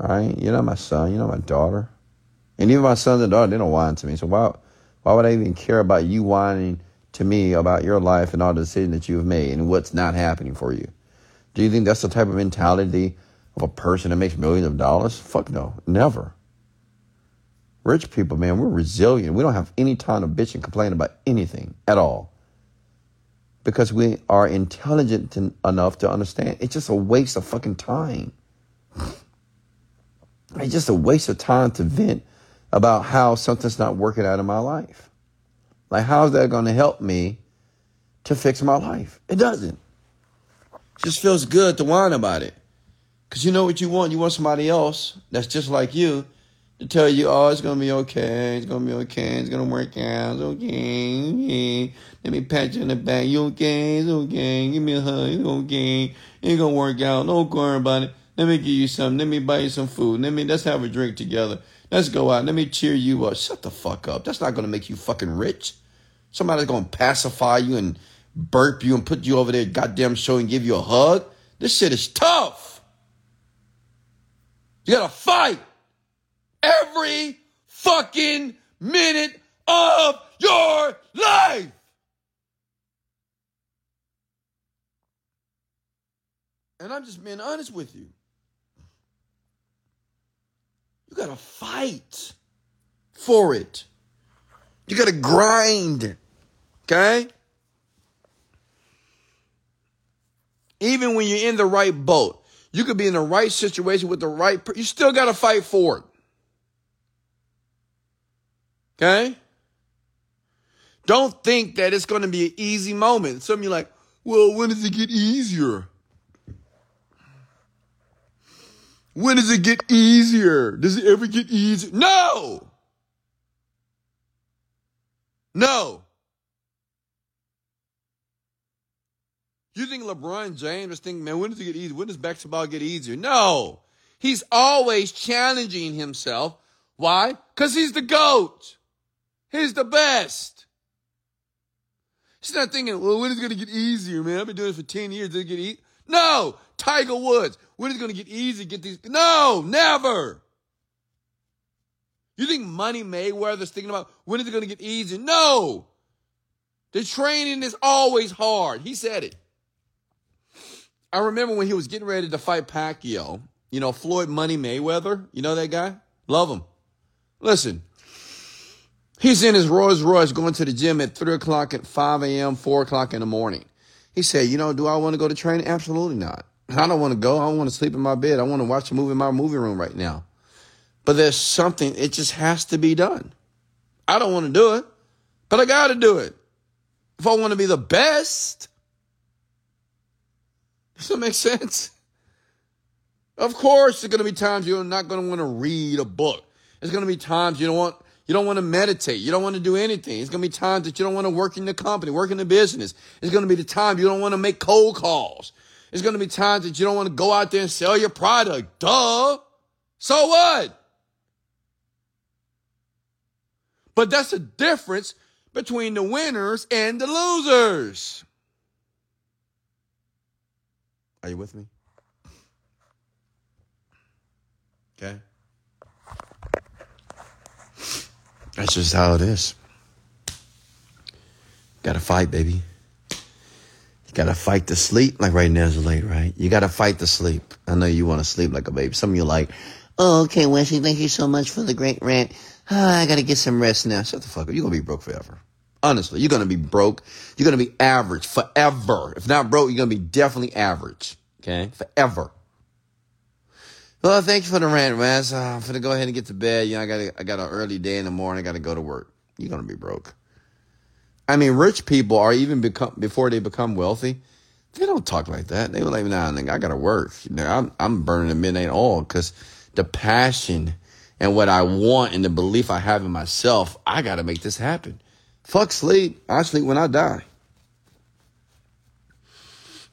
All right? You're not my son. You're not my daughter. And even my sons and daughter, they don't whine to me. So why, why would I even care about you whining to me about your life and all the decisions that you've made and what's not happening for you? Do you think that's the type of mentality of a person that makes millions of dollars? Fuck no. Never. Rich people, man, we're resilient. We don't have any time to bitch and complain about anything at all. Because we are intelligent enough to understand it's just a waste of fucking time. It's just a waste of time to vent about how something's not working out in my life. Like, how is that going to help me to fix my life? It doesn't. It just feels good to whine about it. Because you know what you want? You want somebody else that's just like you to tell you, oh, it's to be okay. It's to be okay. It's to work out. It's okay. Let me pat you in the back. You okay? It's okay. Give me a hug. It's okay. It's to work out. Don't worry about it. Let me give you something. Let me buy you some food. Let me, let's have a drink together. Let's go out. Let me cheer you up. Shut the fuck up. That's not to make you fucking rich. Somebody's to pacify you and burp you and put you over there goddamn show and give you a hug. This shit is tough. You got to fight every fucking minute of your life. And I'm just being honest with you. You got to fight for it. You got to grind. Okay? Even when you're in the right boat, you could be in the right situation with the right you still got to fight for it. Okay? Don't think that it's going to be an easy moment. Some of you like, well, when does it get easier? When does it get easier? Does it ever get easier? No! No. You think LeBron James is thinking, man, when does it get easier? When does basketball get easier? No. He's always challenging himself. Why? Because he's the GOAT. He's the best. He's not thinking, well, when is it going to get easier, man? I've been doing it for 10 years. Did it get easier? No. Tiger Woods. When is it going to get easy get these? No, never. You think Money Mayweather's thinking about when is it going to get easy? No. The training is always hard. He said it. I remember when he was getting ready to fight Pacquiao, you know, Floyd Money Mayweather. You know that guy? Love him. Listen, he's in his Rolls Royce going to the gym at 3 o'clock at 5 a.m., 4 o'clock in the morning. He said, you know, do I want to go to training? Absolutely not. I don't want to go. I want to sleep in my bed. I want to watch a movie in my movie room right now. But there's something, it just has to be done. I don't want to do it, but I got to do it. If I want to be the best, does that make sense? Of course, there's going to be times you're not going to want to read a book. There's going to be times you don't want you don't want to meditate. You don't want to do anything. It's going to be times that you don't want to work in the company, work in the business. It's going to be the time you don't want to make cold calls. It's going to be times that you don't want to go out there and sell your product. Duh. So what? But that's the difference between the winners and the losers. Are you with me? Okay. That's just how it is. Gotta fight, baby. You gotta fight to sleep, like right now is late, right? You gotta fight to sleep. I know you wanna sleep like a baby. Some of you like, oh, okay, Wesley, thank you so much for the great rant. Oh, I gotta get some rest now. Shut the fuck up. You're gonna be broke forever. Honestly, you're gonna be broke. You're gonna be average forever. If not broke, you're gonna be definitely average. Okay? Forever. Well, thank you for the rant, Wes. Uh, I'm gonna go ahead and get to bed. You know, I got I got an early day in the morning. I got to go to work. You're gonna be broke. I mean, rich people are even become before they become wealthy. They don't talk like that. They were like, "Nah, nigga, I gotta work. You know, I'm I'm burning the midnight oil because the passion and what I want and the belief I have in myself. I gotta make this happen. Fuck sleep. I sleep when I die.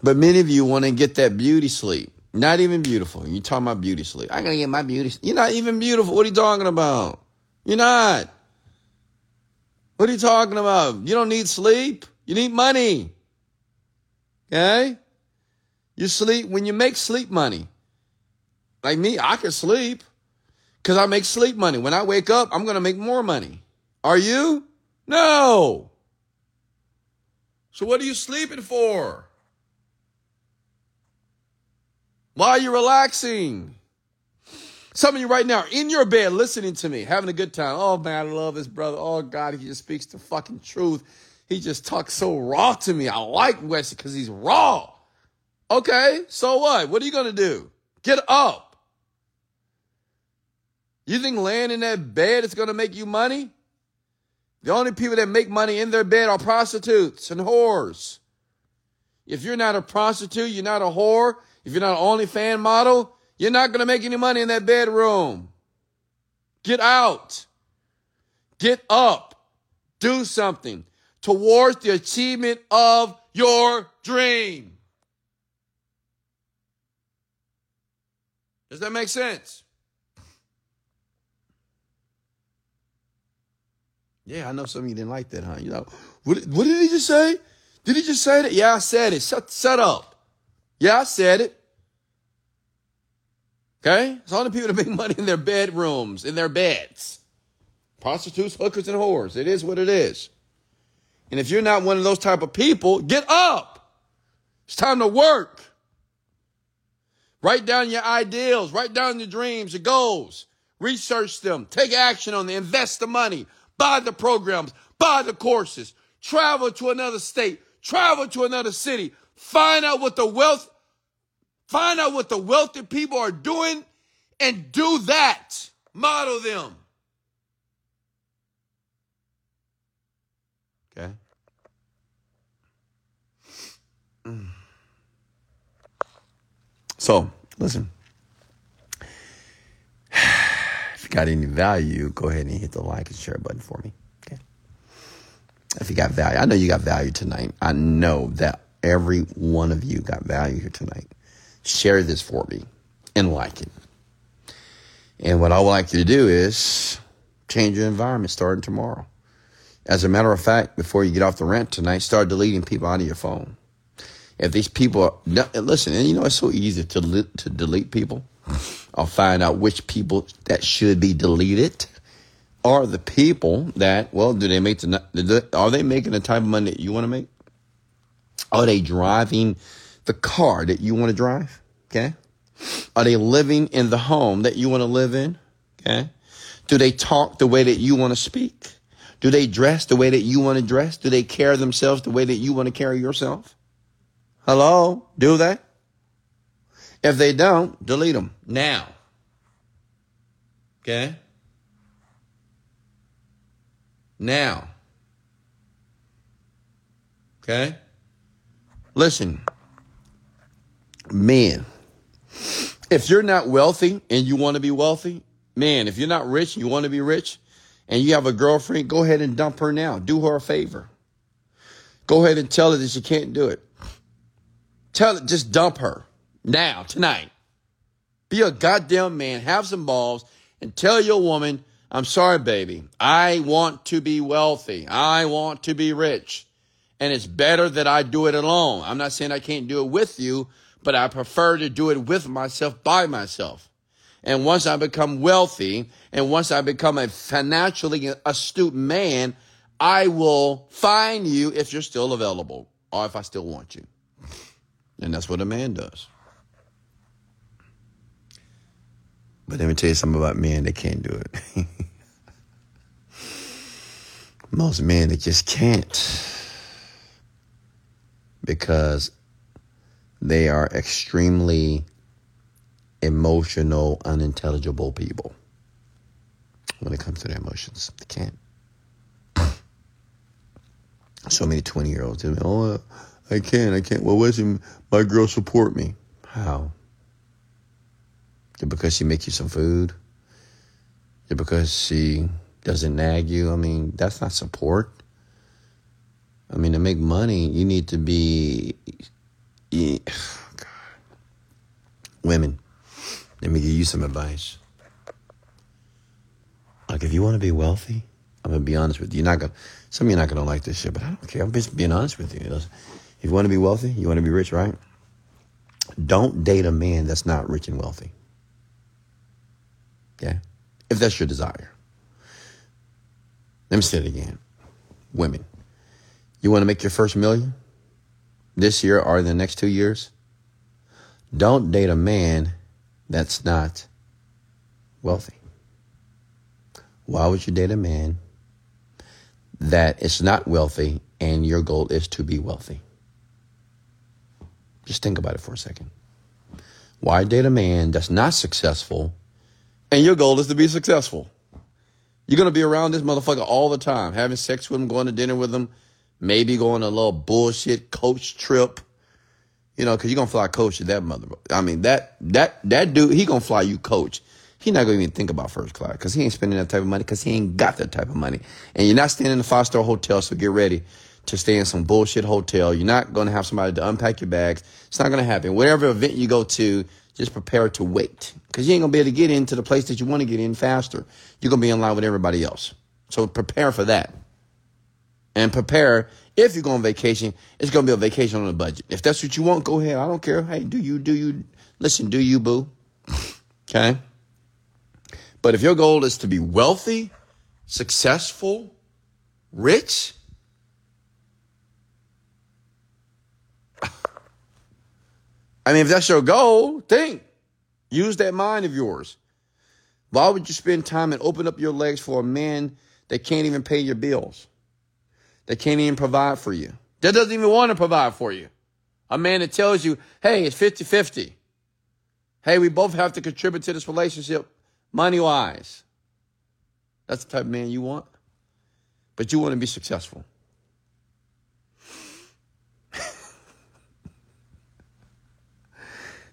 But many of you want to get that beauty sleep. Not even beautiful. You talking about beauty sleep. I gotta get my beauty. Sleep. You're not even beautiful. What are you talking about? You're not. What are you talking about? You don't need sleep. You need money. Okay? You sleep when you make sleep money. Like me, I can sleep because I make sleep money. When I wake up, I'm going to make more money. Are you? No. So what are you sleeping for? Why are you relaxing? Some of you right now in your bed listening to me, having a good time. Oh man, I love this brother. Oh God, he just speaks the fucking truth. He just talks so raw to me. I like Wesley because he's raw. Okay, so what? What are you gonna do? Get up. You think laying in that bed is gonna make you money? The only people that make money in their bed are prostitutes and whores. If you're not a prostitute, you're not a whore, if you're not an OnlyFans model, you're not going to make any money in that bedroom. Get out. Get up. Do something towards the achievement of your dream. Does that make sense? Yeah, I know some of you didn't like that, huh? You know, what, what did he just say? Did he just say that? Yeah, I said it. Shut, shut up. Yeah, I said it. Okay? It's all the people that make money in their bedrooms, in their beds. Prostitutes, hookers, and whores. It is what it is. And if you're not one of those type of people, get up. It's time to work. Write down your ideals, write down your dreams, your goals, research them, take action on them, invest the money, buy the programs, buy the courses, travel to another state, travel to another city, find out what the wealth Find out what the wealthy people are doing and do that. Model them. Okay. So, listen. If you got any value, go ahead and hit the like and share button for me. Okay. If you got value, I know you got value tonight. I know that every one of you got value here tonight share this for me and like it. And what I would like you to do is change your environment starting tomorrow. As a matter of fact, before you get off the rent tonight, start deleting people out of your phone. If these people are, listen, and you know, it's so easy to, to delete people. I'll find out which people that should be deleted are the people that, well, do they make the, are they making the type of money that you want to make? Are they driving the car that you want to drive? Okay. Are they living in the home that you want to live in? Okay. Do they talk the way that you want to speak? Do they dress the way that you want to dress? Do they carry themselves the way that you want to carry yourself? Hello? Do they? If they don't, delete them now. Okay? Now. Okay? Listen, man, if you're not wealthy and you want to be wealthy, man, if you're not rich and you want to be rich and you have a girlfriend, go ahead and dump her now. Do her a favor. Go ahead and tell her that you can't do it. Tell her, just dump her now, tonight. Be a goddamn man, have some balls, and tell your woman, I'm sorry, baby. I want to be wealthy. I want to be rich. And it's better that I do it alone. I'm not saying I can't do it with you, but I prefer to do it with myself by myself. And once I become wealthy and once I become a financially astute man, I will find you if you're still available or if I still want you. And that's what a man does. But let me tell you something about men that can't do it. Most men that just can't because they are extremely emotional, unintelligible people when it comes to their emotions. They can't. So many 20 year olds oh, I can't, I can't. Well, where's my girl support me? How? because she makes you some food? because she doesn't nag you? I mean, that's not support. I mean, to make money, you need to be. God. Women, let me give you some advice. Like, if you want to be wealthy, I'm gonna be honest with you. You're not gonna. Some of you are not gonna like this shit, but I don't care. I'm just being honest with you. If you want to be wealthy, you want to be rich, right? Don't date a man that's not rich and wealthy. Yeah, if that's your desire. Let me say it again. Women, you want to make your first million this year or the next two years? Don't date a man that's not wealthy. Why would you date a man that is not wealthy and your goal is to be wealthy? Just think about it for a second. Why date a man that's not successful and your goal is to be successful? You're going to be around this motherfucker all the time, having sex with him, going to dinner with him, maybe going on a little bullshit coach trip. You know, because you're to fly coach to that mother. I mean, that, that, that dude, he to fly you coach. He not to even think about first class because he ain't spending that type of money because he ain't got that type of money. And you're not staying in a five star hotel, so get ready to stay in some bullshit hotel. You're not to have somebody to unpack your bags. It's not to happen. Whatever event you go to, just prepare to wait because you ain't to be able to get into the place that you want to get in faster. You're to be in line with everybody else. So prepare for that. And prepare if you go on vacation, it's going to be a vacation on a budget. If that's what you want, go ahead. I don't care. Hey, do you, do you, listen, do you, boo? Okay? But if your goal is to be wealthy, successful, rich, I mean, if that's your goal, think. Use that mind of yours. Why would you spend time and open up your legs for a man that can't even pay your bills? That can't even provide for you? That doesn't even want to provide for you? A man that tells you, hey, it's 50 50. Hey, we both have to contribute to this relationship money wise. That's the type of man you want. But you want to be successful.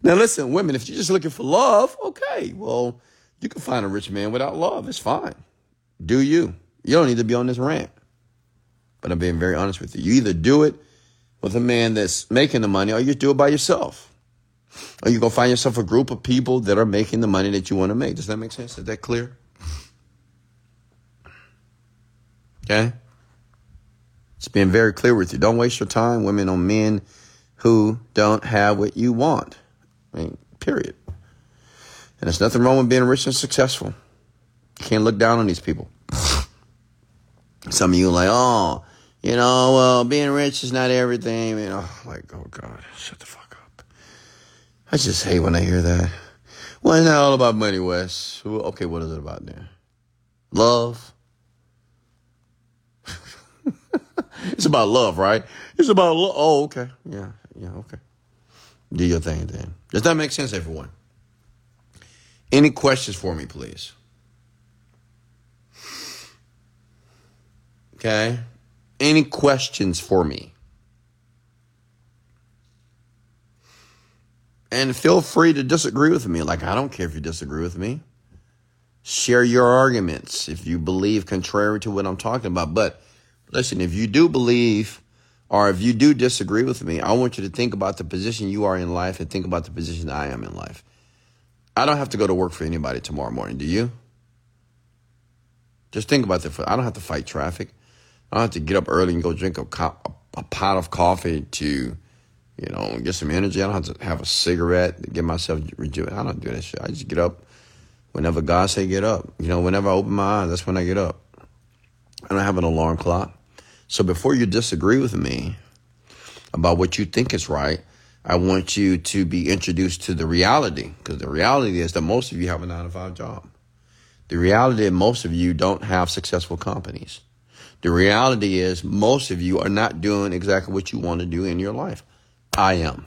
now, listen, women, if you're just looking for love, okay, well, you can find a rich man without love. It's fine. Do you? You don't need to be on this rant. But I'm being very honest with you. You either do it with a man that's making the money or you do it by yourself. Or you go find yourself a group of people that are making the money that you want to make. Does that make sense? Is that clear? Okay? It's being very clear with you. Don't waste your time, women, on men who don't have what you want. I mean, period. And there's nothing wrong with being rich and successful. You can't look down on these people. Some of you are like, oh, you know, well, being rich is not everything, you know. Like, oh God, shut the fuck up. I just hate when I hear that. Well, it's not all about money, Wes. Okay, what is it about then? Love. it's about love, right? It's about love. Oh, okay. Yeah, yeah, okay. Do your thing then. Does that make sense, everyone? Any questions for me, please? Okay. Any questions for me? And feel free to disagree with me. Like, I don't care if you disagree with me. Share your arguments if you believe contrary to what I'm talking about. But listen, if you do believe or if you do disagree with me, I want you to think about the position you are in life and think about the position I am in life. I don't have to go to work for anybody tomorrow morning, do you? Just think about that. I don't have to fight traffic. I don't have to get up early and go drink a, co- a pot of coffee to, you know, get some energy. I don't have to have a cigarette to get myself rejuvenated. I don't do that shit. I just get up whenever God say get up. You know, whenever I open my eyes, that's when I get up. I don't have an alarm clock. So before you disagree with me about what you think is right, I want you to be introduced to the reality because the reality is that most of you have a nine to five job. The reality is most of you don't have successful companies. The reality is most of you are not doing exactly what you want to do in your life. I am.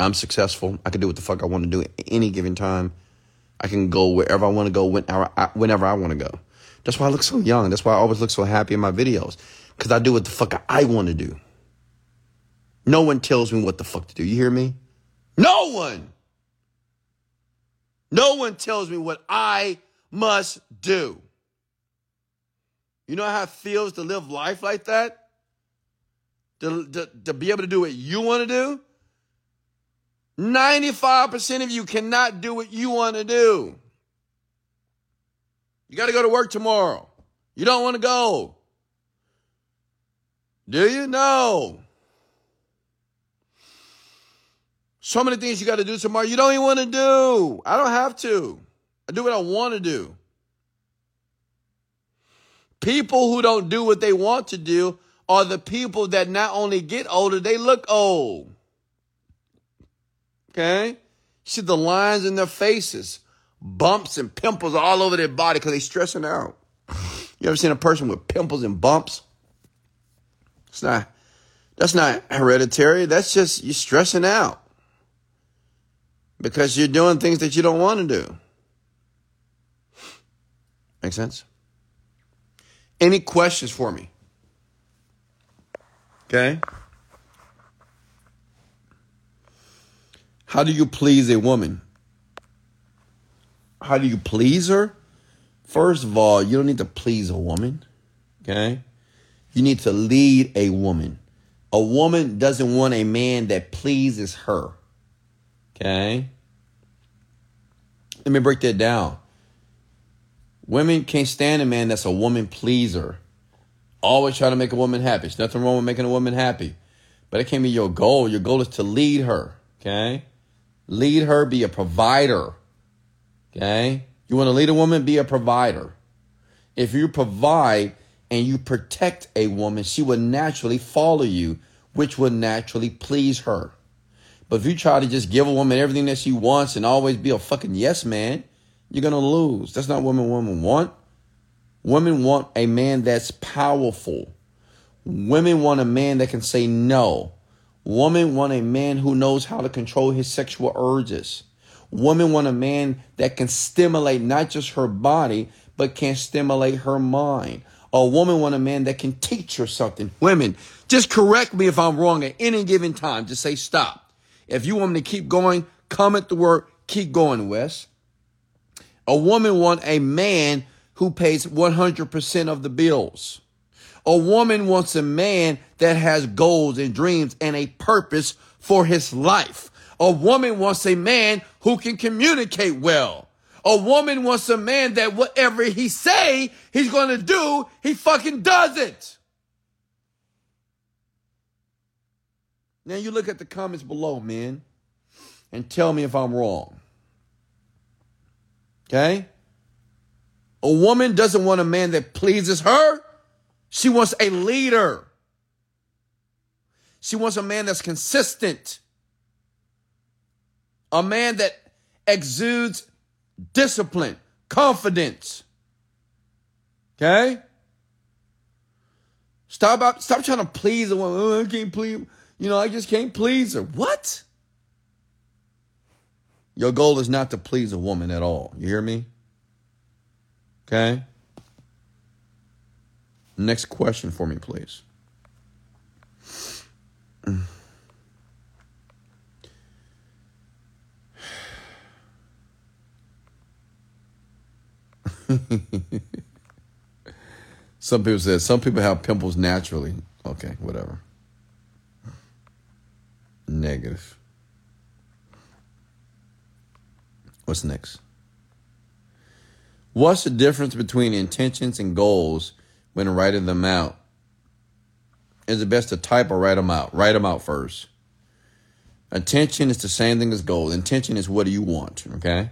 I'm successful. I can do what the fuck I want to do at any given time. I can go wherever I want to go whenever I, whenever I want to go. That's why I look so young. That's why I always look so happy in my videos because I do what the fuck I want to do. No one tells me what the fuck to do. You hear me? No one. No one tells me what I must do. You know how it feels to live life like that? To, to, to be able to do what you want to do? 95% of you cannot do what you want to do. You got to go to work tomorrow. You don't want to go. Do you? No. So many things you got to do tomorrow you don't even want to do. I don't have to. I do what I want to do. People who don't do what they want to do are the people that not only get older, they look old. Okay? See the lines in their faces, bumps and pimples all over their body because they're stressing out. You ever seen a person with pimples and bumps? It's not that's not hereditary. That's just you're stressing out. Because you're doing things that you don't want to do. Make sense? Any questions for me? Okay? How do you please a woman? How do you please her? First of all, you don't need to please a woman. Okay? You need to lead a woman. A woman doesn't want a man that pleases her. Okay? Let me break that down. Women can't stand a man that's a woman pleaser. Always try to make a woman happy. There's nothing wrong with making a woman happy. But it can't be your goal. Your goal is to lead her. Okay? Lead her, be a provider. Okay? You want to lead a woman, be a provider. If you provide and you protect a woman, she will naturally follow you, which will naturally please her. But if you try to just give a woman everything that she wants and always be a fucking yes man, you're going to lose. That's not what women want. Women want a man that's powerful. Women want a man that can say no. Women want a man who knows how to control his sexual urges. Women want a man that can stimulate not just her body, but can stimulate her mind. A woman want a man that can teach her something. Women, just correct me if I'm wrong at any given time. Just say stop. If you want me to keep going, comment the word, keep going, Wes. A woman wants a man who pays 100% of the bills. A woman wants a man that has goals and dreams and a purpose for his life. A woman wants a man who can communicate well. A woman wants a man that whatever he say he's going to do, he fucking does it. Now you look at the comments below, man, and tell me if I'm wrong. Okay? A woman doesn't want a man that pleases her. She wants a leader. She wants a man that's consistent. A man that exudes discipline, confidence. Okay? Stop stop trying to please a woman. Oh, I can't please, you know, I just can't please her. What? Your goal is not to please a woman at all. You hear me? Okay? Next question for me, please. some people said some people have pimples naturally. Okay, whatever. Negative. What's next? What's the difference between intentions and goals when writing them out? Is it best to type or write them out? Write them out first. Intention is the same thing as goal. Intention is what do you want, okay?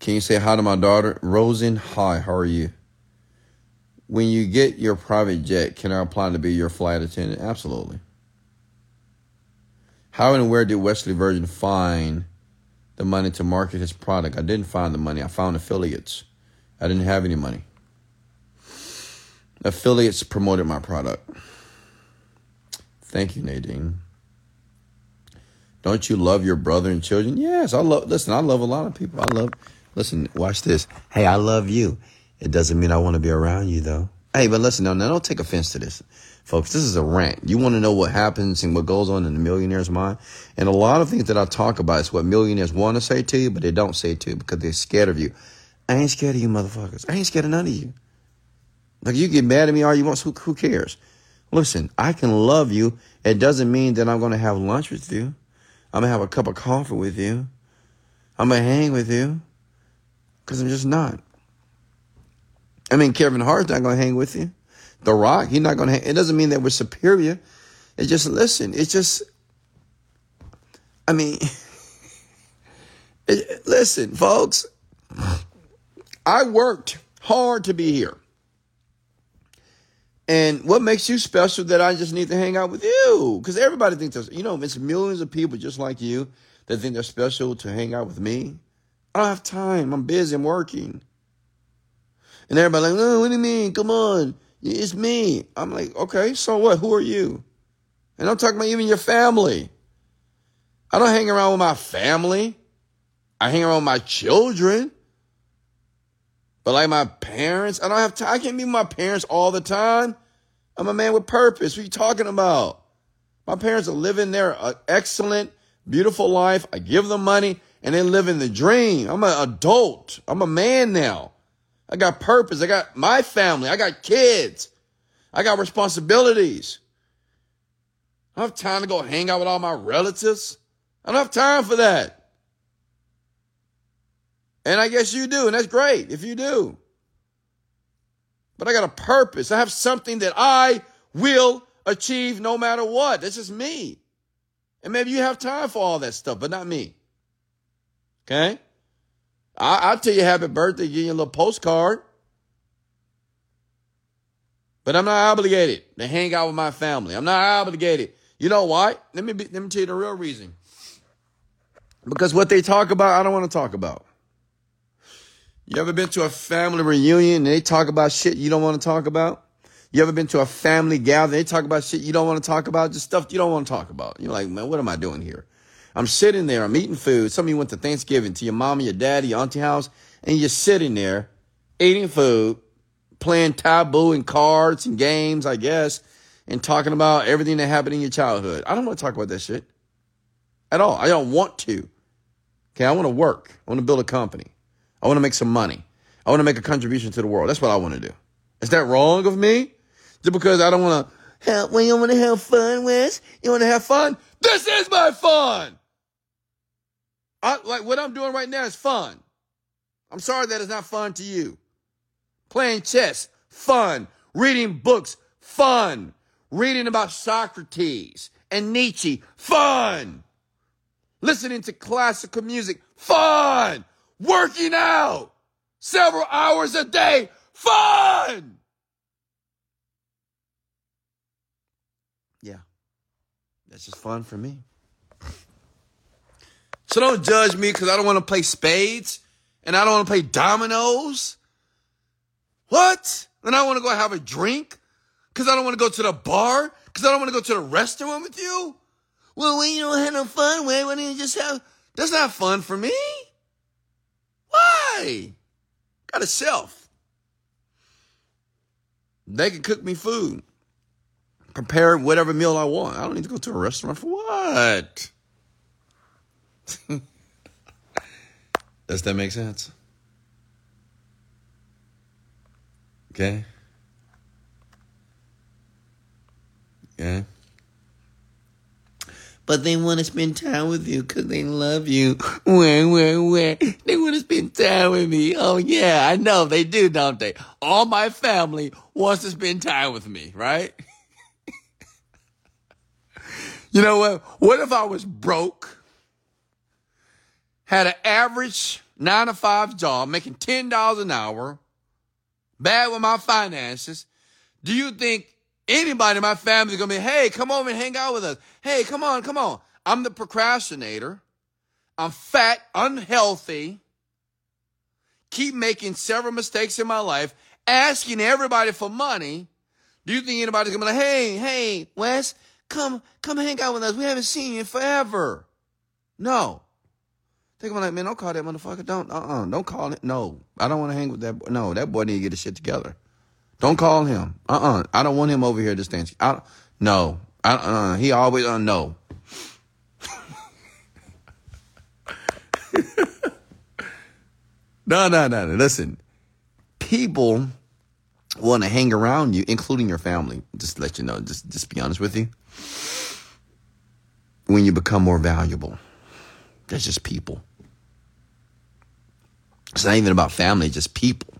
Can you say hi to my daughter? Rosen, hi, how are you? When you get your private jet, can I apply to be your flight attendant? Absolutely. How and where did Wesley Virgin find the money to market his product? I didn't find the money. I found affiliates. I didn't have any money. Affiliates promoted my product. Thank you, Nadine. Don't you love your brother and children? Yes, I love. Listen, I love a lot of people. I love Listen, watch this. Hey, I love you. It doesn't mean I want to be around you, though. Hey, but listen, now, now don't take offense to this. Folks, this is a rant. You want to know what happens and what goes on in the millionaire's mind? And a lot of things that I talk about is what millionaires want to say to you, but they don't say to you because they're scared of you. I ain't scared of you motherfuckers. I ain't scared of none of you. Like, you get mad at me all you want, who, who cares? Listen, I can love you. It doesn't mean that I'm going to have lunch with you. I'm going to have a cup of coffee with you. I'm going to hang with you. Because I'm just not. I mean, Kevin Hart's not going to hang with you. The Rock, he's not going to. It doesn't mean that we're superior. It's just, listen, it's just, I mean, it, listen, folks, I worked hard to be here. And what makes you special that I just need to hang out with you? Because everybody thinks you know, it's millions of people just like you that think they're special to hang out with me. I don't have time. I'm busy. I'm working. And everybody like, oh, what do you mean? Come on. It's me. I'm like, okay, so what? Who are you? And I'm talking about even your family. I don't hang around with my family. I hang around with my children. But like my parents, I don't have time. I can't meet my parents all the time. I'm a man with purpose. What are you talking about? My parents are living their uh, excellent, beautiful life. I give them money and then living the dream. I'm an adult. I'm a man now. I got purpose. I got my family. I got kids. I got responsibilities. I don't have time to go hang out with all my relatives. I don't have time for that. And I guess you do, and that's great if you do. But I got a purpose. I have something that I will achieve no matter what. That's just me. And maybe you have time for all that stuff, but not me. Okay? I, will tell you happy birthday, give you a little postcard. But I'm not obligated to hang out with my family. I'm not obligated. You know why? Let me be, let me tell you the real reason. Because what they talk about, I don't want to talk about. You ever been to a family reunion and they talk about shit you don't want to talk about? You ever been to a family gathering? They talk about shit you don't want to talk about, just stuff you don't want to talk about. You're like, man, what am I doing here? I'm sitting there, I'm eating food. Some of you went to Thanksgiving to your mama, your daddy, your auntie house, and you're sitting there eating food, playing taboo and cards and games, I guess, and talking about everything that happened in your childhood. I don't want to talk about that shit at all. I don't want to. Okay, I want to work. I want to build a company. I want to make some money. I want to make a contribution to the world. That's what I want to do. Is that wrong of me? Just because I don't want to have, when you want to have fun, Wes? You want to have fun? This is my fun. I, like what I'm doing right now is fun. I'm sorry that it's not fun to you. Playing chess, fun. Reading books, fun. Reading about Socrates and Nietzsche, fun. Listening to classical music, fun. Working out several hours a day, fun. Yeah, that's just fun for me. So don't judge me because I don't want to play spades and I don't want to play dominoes. What? And I want to go have a drink because I don't want to go to the bar because I don't want to go to the restaurant with you. Well, when you don't have no fun, why don't you just have? That's not fun for me. Why? Got a shelf. They can cook me food, prepare whatever meal I want. I don't need to go to a restaurant for what? Does that make sense? Okay. Yeah. But they want to spend time with you because they love you. Where, where, where? They want to spend time with me. Oh, yeah, I know they do, don't they? All my family wants to spend time with me, right? you know what? What if I was broke, had an average nine to five job, making $10 an hour, bad with my finances? Do you think Anybody in my family is gonna be, hey, come over and hang out with us. Hey, come on, come on. I'm the procrastinator. I'm fat, unhealthy, keep making several mistakes in my life, asking everybody for money. Do you think anybody's gonna be like, hey, hey, Wes, come, come hang out with us. We haven't seen you forever. No. Gonna be like, man, don't call that motherfucker. Don't, uh-uh, don't call it. No, I don't want to hang with that. Boy. No, that boy need to get his shit together. Don't call him. Uh-uh. I don't want him over here to stand. I, no. I, uh, he always, uh, no. no, no, no, no. Listen, people want to hang around you, including your family. Just let you know, just, just be honest with you. When you become more valuable, that's just people. It's not even about family, just people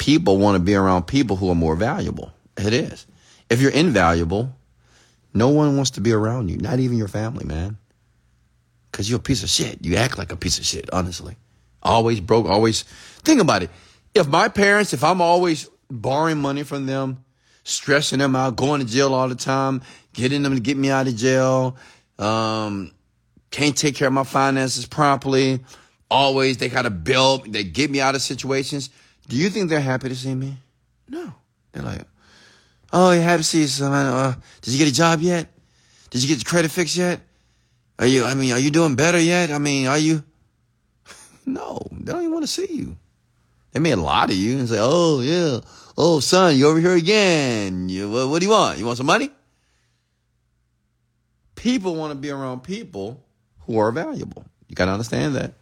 people want to be around people who are more valuable. It is. If you're invaluable, no one wants to be around you, not even your family, man. Because you're a piece of shit. You act like a piece of shit, honestly. Always broke, always. Think about it. If my parents, if I'm always borrowing money from them, stressing them out, going to jail all the time, getting them to get me out of jail, um, can't take care of my finances properly, always they got to build, they get me out of situations do you think they're happy to see me? No. They're like, oh, you happy to see son. Uh, did you get a job yet? Did you get your credit fixed yet? Are you, I mean, are you doing better yet? I mean, are you? no, they don't even want to see you. They may lie to you and say, oh, yeah. Oh, son, you over here again. You, what, what do you want? You want some money? People want to be around people who are valuable. You got to understand that.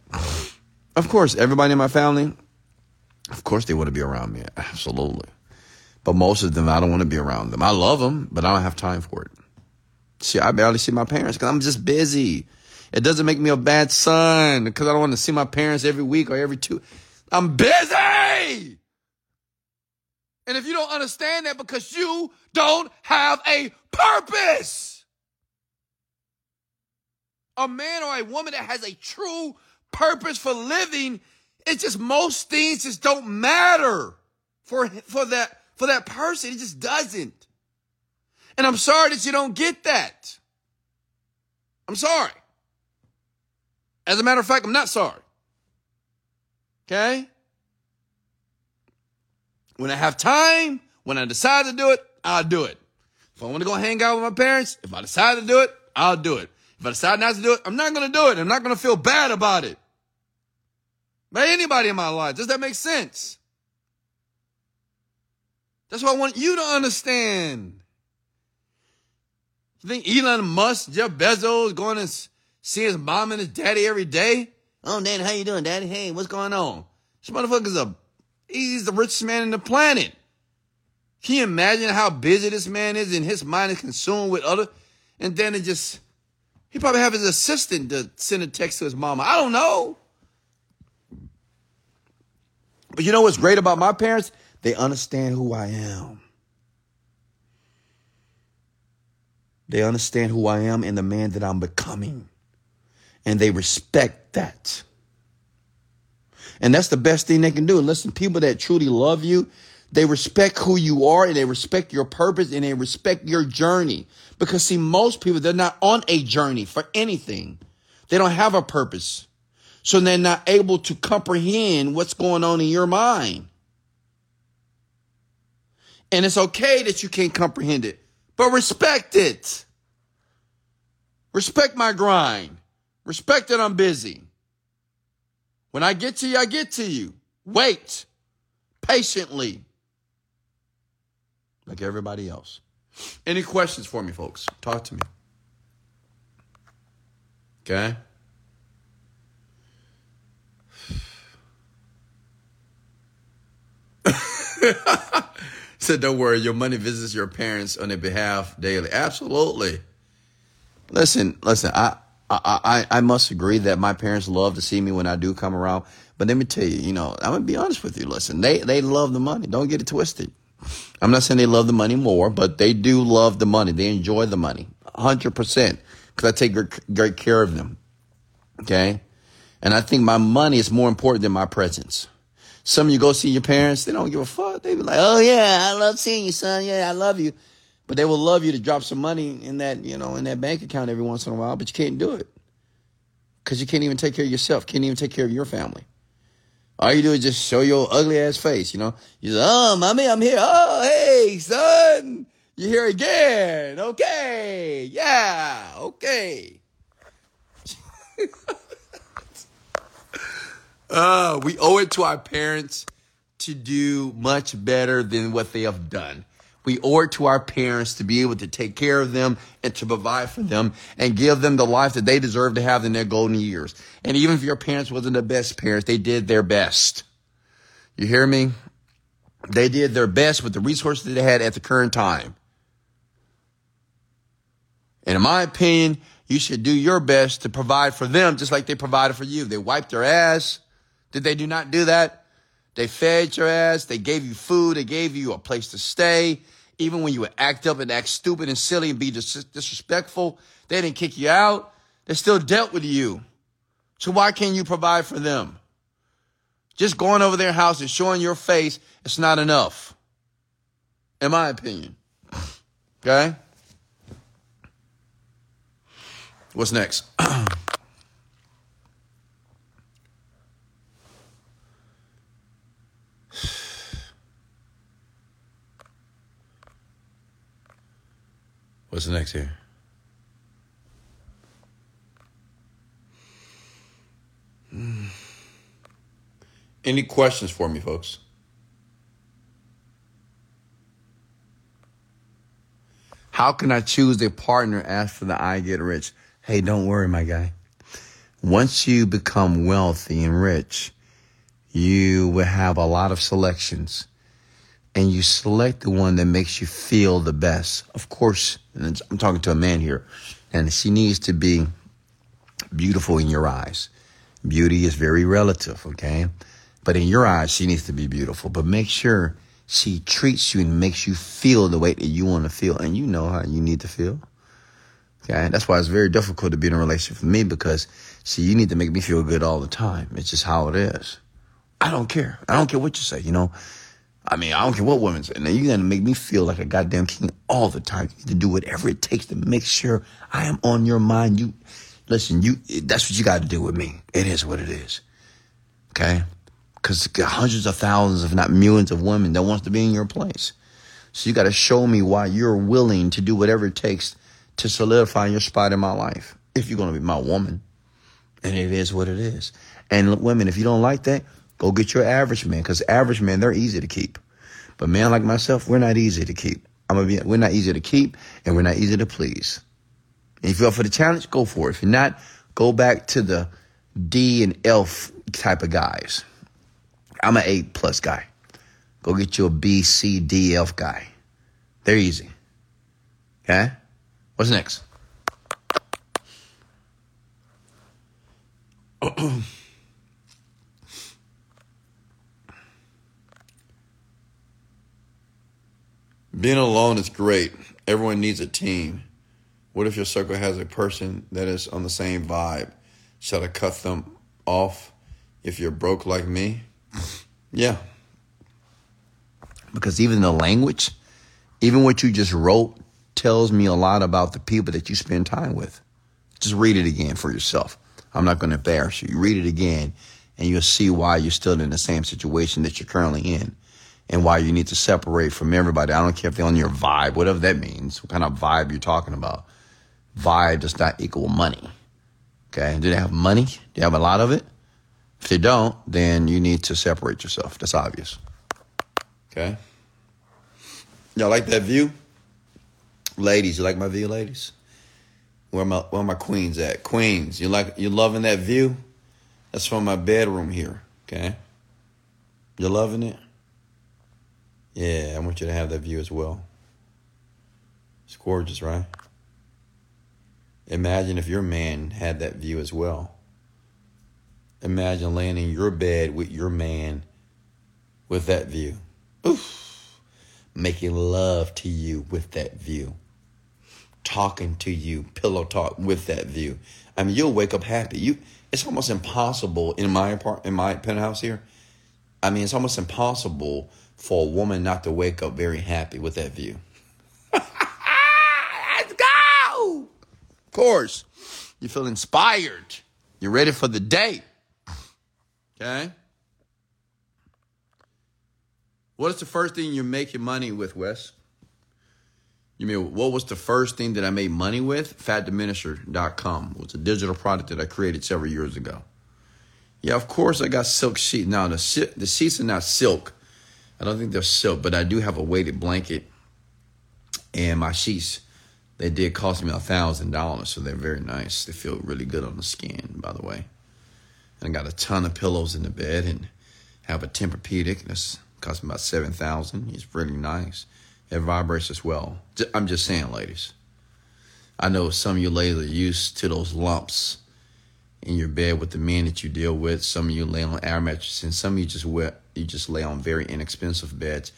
Of course, everybody in my family, of course they want to be around me. Absolutely. But most of them, I don't want to be around them. I love them, but I don't have time for it. See, I barely see my parents because I'm just busy. It doesn't make me a bad son because I don't want to see my parents every week or every two. I'm busy. And if you don't understand that because you don't have a purpose, a man or a woman that has a true purpose for living it's just most things just don't matter for, for that, for that person. It just doesn't. And I'm sorry that you don't get that. I'm sorry. As a matter of fact, I'm not sorry. Okay? When I have time, when I decide to do it, I'll do it. If I want to go hang out with my parents, if I decide to do it, I'll do it. If I decide not to do it, I'm not going to do it. I'm not going to feel bad about it by anybody in my life. Does that make sense? That's what I want you to understand. You think Elon Musk, Jeff Bezos, going to see his mom and his daddy every day? Oh, Daddy, how you doing, Daddy? Hey, what's going on? This motherfucker's a, he's the richest man in the planet. Can you imagine how busy this man is and his mind is consumed with other, and then it just, he probably have his assistant to send a text to his mama. I don't know. But you know what's great about my parents? They understand who I am. They understand who I am and the man that I'm becoming. And they respect that. And that's the best thing they can do. listen, people that truly love you, they respect who you are and they respect your purpose and they respect your journey. Because see, most people, they're not on a journey for anything. They don't have a purpose. So they're not able to comprehend what's going on in your mind. And it's okay that you can't comprehend it, but respect it. Respect my grind. Respect that I'm busy. When I get to you, I get to you. Wait patiently, like everybody else. Any questions for me, folks? Talk to me. Okay? Said, don't worry, your money visits your parents on their behalf daily. Absolutely. Listen, listen, I, I, I, I must agree that my parents love to see me when I do come around. But let me tell you, you know, I'm gonna be honest with you. Listen, they, they love the money. Don't get it twisted. I'm not saying they love the money more, but they do love the money. They enjoy the money, hundred percent, because I take great, great care of them. Okay, and I think my money is more important than my presence. Some of you go see your parents, they don't give a fuck. They be like, "Oh yeah, I love seeing you, son. Yeah, I love you," but they will love you to drop some money in that, you know, in that bank account every once in a while. But you can't do it because you can't even take care of yourself. Can't even take care of your family. All you do is just show your ugly ass face, you know. You say, "Oh, mommy, I'm here. Oh, hey, son, you're here again. Okay, yeah, okay." Uh, we owe it to our parents to do much better than what they have done. We owe it to our parents to be able to take care of them and to provide for them and give them the life that they deserve to have in their golden years. And even if your parents wasn't the best parents, they did their best. You hear me? They did their best with the resources that they had at the current time. And in my opinion, you should do your best to provide for them just like they provided for you. They wiped their ass did they do not do that? They fed your ass. They gave you food. They gave you a place to stay. Even when you would act up and act stupid and silly and be dis- disrespectful, they didn't kick you out. They still dealt with you. So why can't you provide for them? Just going over their house and showing your face, it's not enough. In my opinion. Okay? What's next? What's the next here? Any questions for me, folks? How can I choose a partner after the I get rich? Hey, don't worry, my guy. Once you become wealthy and rich, you will have a lot of selections and you select the one that makes you feel the best. Of course, I'm talking to a man here, and she needs to be beautiful in your eyes. Beauty is very relative, okay? But in your eyes, she needs to be beautiful. But make sure she treats you and makes you feel the way that you want to feel, and you know how you need to feel. Okay, that's why it's very difficult to be in a relationship with me because, see, you need to make me feel good all the time. It's just how it is. I don't care. I don't care what you say. You know, I mean, I don't care what women say. Now you're gonna make me feel like a goddamn king all the time. You need to do whatever it takes to make sure I am on your mind. You listen, you that's what you gotta do with me. It is what it is. Okay? Because hundreds of thousands, if not millions of women that wants to be in your place. So you gotta show me why you're willing to do whatever it takes to solidify your spot in my life. If you're gonna be my woman. And it is what it is. And women, if you don't like that, Go get your average man, because average men, they're easy to keep. But men like myself, we're not easy to keep. I'm gonna be, we're not easy to keep and we're not easy to please. And if you're up for the challenge, go for it. If you're not, go back to the D and F type of guys. I'm an A plus guy. Go get you a B, C, D, F guy. They're easy. Okay? What's next? Being alone is great. Everyone needs a team. What if your circle has a person that is on the same vibe? Shall I cut them off if you're broke like me? yeah. Because even the language, even what you just wrote, tells me a lot about the people that you spend time with. Just read it again for yourself. I'm not going to embarrass you. You read it again, and you'll see why you're still in the same situation that you're currently in and why you need to separate from everybody. I don't care if they're on your vibe, whatever that means, what kind of vibe you're talking about. Vibe does not equal money. Okay. Do they have money? Do they have a lot of it? If they don't, then you need to separate yourself. That's obvious. Okay? Y'all like that view? Ladies, you like my view, ladies? Where my where my queens at? Queens, you like you loving that view? That's from my bedroom here. Okay? You loving it? Yeah, I want you to have that view as well. It's gorgeous, right? Imagine if your man had that view as well. Imagine laying in your bed with your man with that view. Oof. Making love to you with that view. Talking to you, pillow talk with that view. I mean, you'll wake up happy. You it's almost impossible in my apart in my penthouse here. I mean, it's almost impossible for a woman not to wake up very happy with that view. Let's go! Of course, you feel inspired. You're ready for the day. Okay? What is the first thing you're making money with, Wes? You mean what was the first thing that I made money with? FatDiminisher.com was a digital product that I created several years ago. Yeah, of course I got silk sheets. Now the the sheets are not silk. I don't think they're silk, but I do have a weighted blanket, and my sheets they did cost me a thousand dollars, so they're very nice. They feel really good on the skin, by the way. And I got a ton of pillows in the bed, and have a Tempur-Pedic that's cost me about seven thousand. It's really nice. It vibrates as well. I'm just saying, ladies. I know some of you ladies are used to those lumps in your bed with the men that you deal with. Some of you lay on air mattresses, and some of you just wear, you just lay on very inexpensive beds.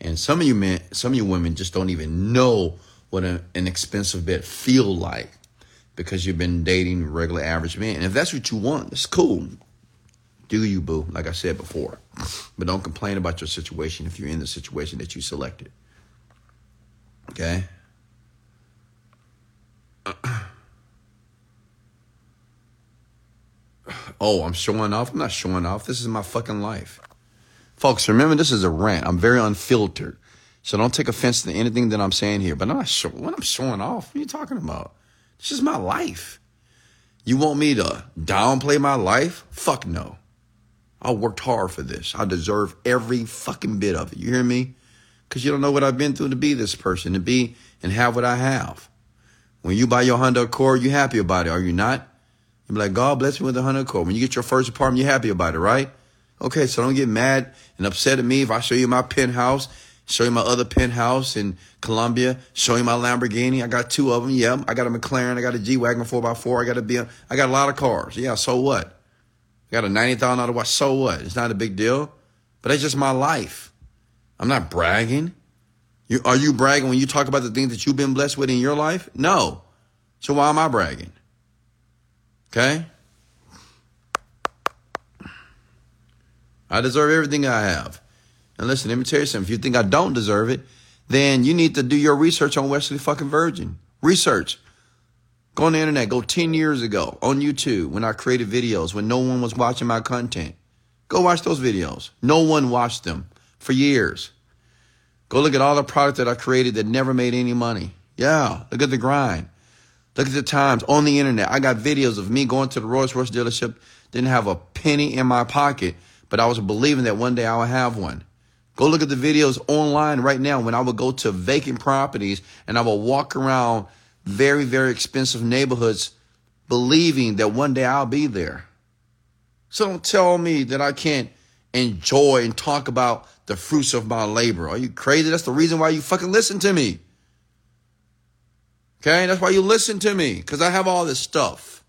And some of you men, some of you women just don't even know what an, an expensive bed feel like because you've been dating regular average men. And if that's what you want, it's cool. Do you, boo? Like I said before, but don't complain about your situation if you're in the situation that you selected. Okay. Oh, I'm showing off. I'm not showing off. This is my fucking life. Folks, remember this is a rant. I'm very unfiltered. So don't take offense to anything that I'm saying here. But I'm not sure when I'm showing off. What are you talking about? This is my life. You want me to downplay my life? Fuck no. I worked hard for this. I deserve every fucking bit of it. You hear me? Because you don't know what I've been through to be this person, to be and have what I have. When you buy your Honda Accord, you happy about it, are you not? You be like, God bless me with a Honda Accord. When you get your first apartment, you're happy about it, right? Okay, so don't get mad and upset at me if I show you my penthouse, show you my other penthouse in Colombia, show you my Lamborghini. I got two of them. Yeah, I got a McLaren. I got a G-Wagon 4x4. I got a BM. I got a lot of cars. Yeah, so what? I got a $90,000 watch. So what? It's not a big deal. But that's just my life. I'm not bragging. You, are you bragging when you talk about the things that you've been blessed with in your life? No. So why am I bragging? Okay? I deserve everything I have. And listen, let me tell you something. If you think I don't deserve it, then you need to do your research on Wesley fucking Virgin. Research. Go on the internet. Go 10 years ago on YouTube when I created videos when no one was watching my content. Go watch those videos. No one watched them for years. Go look at all the products that I created that never made any money. Yeah, look at the grind. Look at the times on the internet. I got videos of me going to the Rolls Royce dealership, didn't have a penny in my pocket, but I was believing that one day I would have one. Go look at the videos online right now when I would go to vacant properties and I would walk around very, very expensive neighborhoods believing that one day I'll be there. So don't tell me that I can't enjoy and talk about the fruits of my labor. Are you crazy? That's the reason why you fucking listen to me. Okay, that's why you listen to me, because I have all this stuff.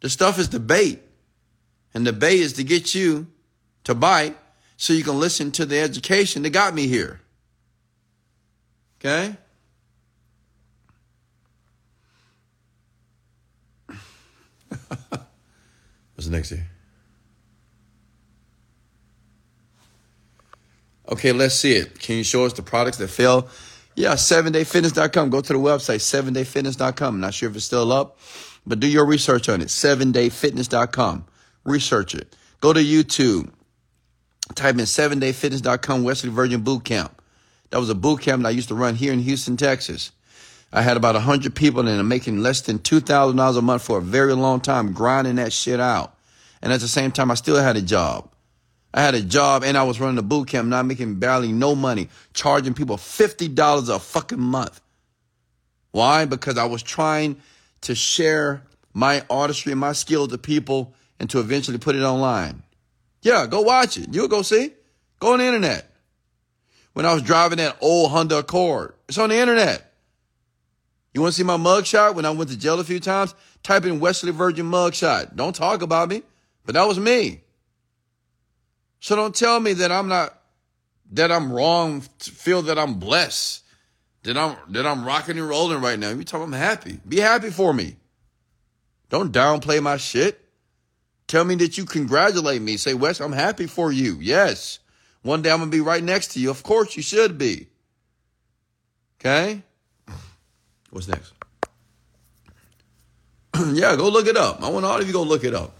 The stuff is debate. And debate is to get you to bite so you can listen to the education that got me here. Okay? What's the next here? Okay, let's see it. Can you show us the products that fail? Yeah, 7dayfitness.com. Go to the website, 7dayfitness.com. Not sure if it's still up, but do your research on it. 7dayfitness.com. Research it. Go to YouTube. Type in 7dayfitness.com Wesley Virgin Boot Camp. That was a boot camp that I used to run here in Houston, Texas. I had about 100 people in it making less than $2,000 a month for a very long time, grinding that shit out. And at the same time, I still had a job. I had a job and I was running a boot camp, not making barely no money, charging people $50 a fucking month. Why? Because I was trying to share my artistry and my skill to people and to eventually put it online. Yeah, go watch it. You'll go see. Go on the internet. When I was driving that old Honda Accord, it's on the internet. You want to see my mugshot when I went to jail a few times? Type in Wesley Virgin mugshot. Don't talk about me, but that was me. So don't tell me that I'm not, that I'm wrong, to feel that I'm blessed, that I'm, that I'm rocking and rolling right now. You tell me I'm happy. Be happy for me. Don't downplay my shit. Tell me that you congratulate me. Say, Wes, I'm happy for you. Yes. One day I'm going to be right next to you. Of course you should be. Okay? What's next? yeah, go look it up. I want all of you to go look it up.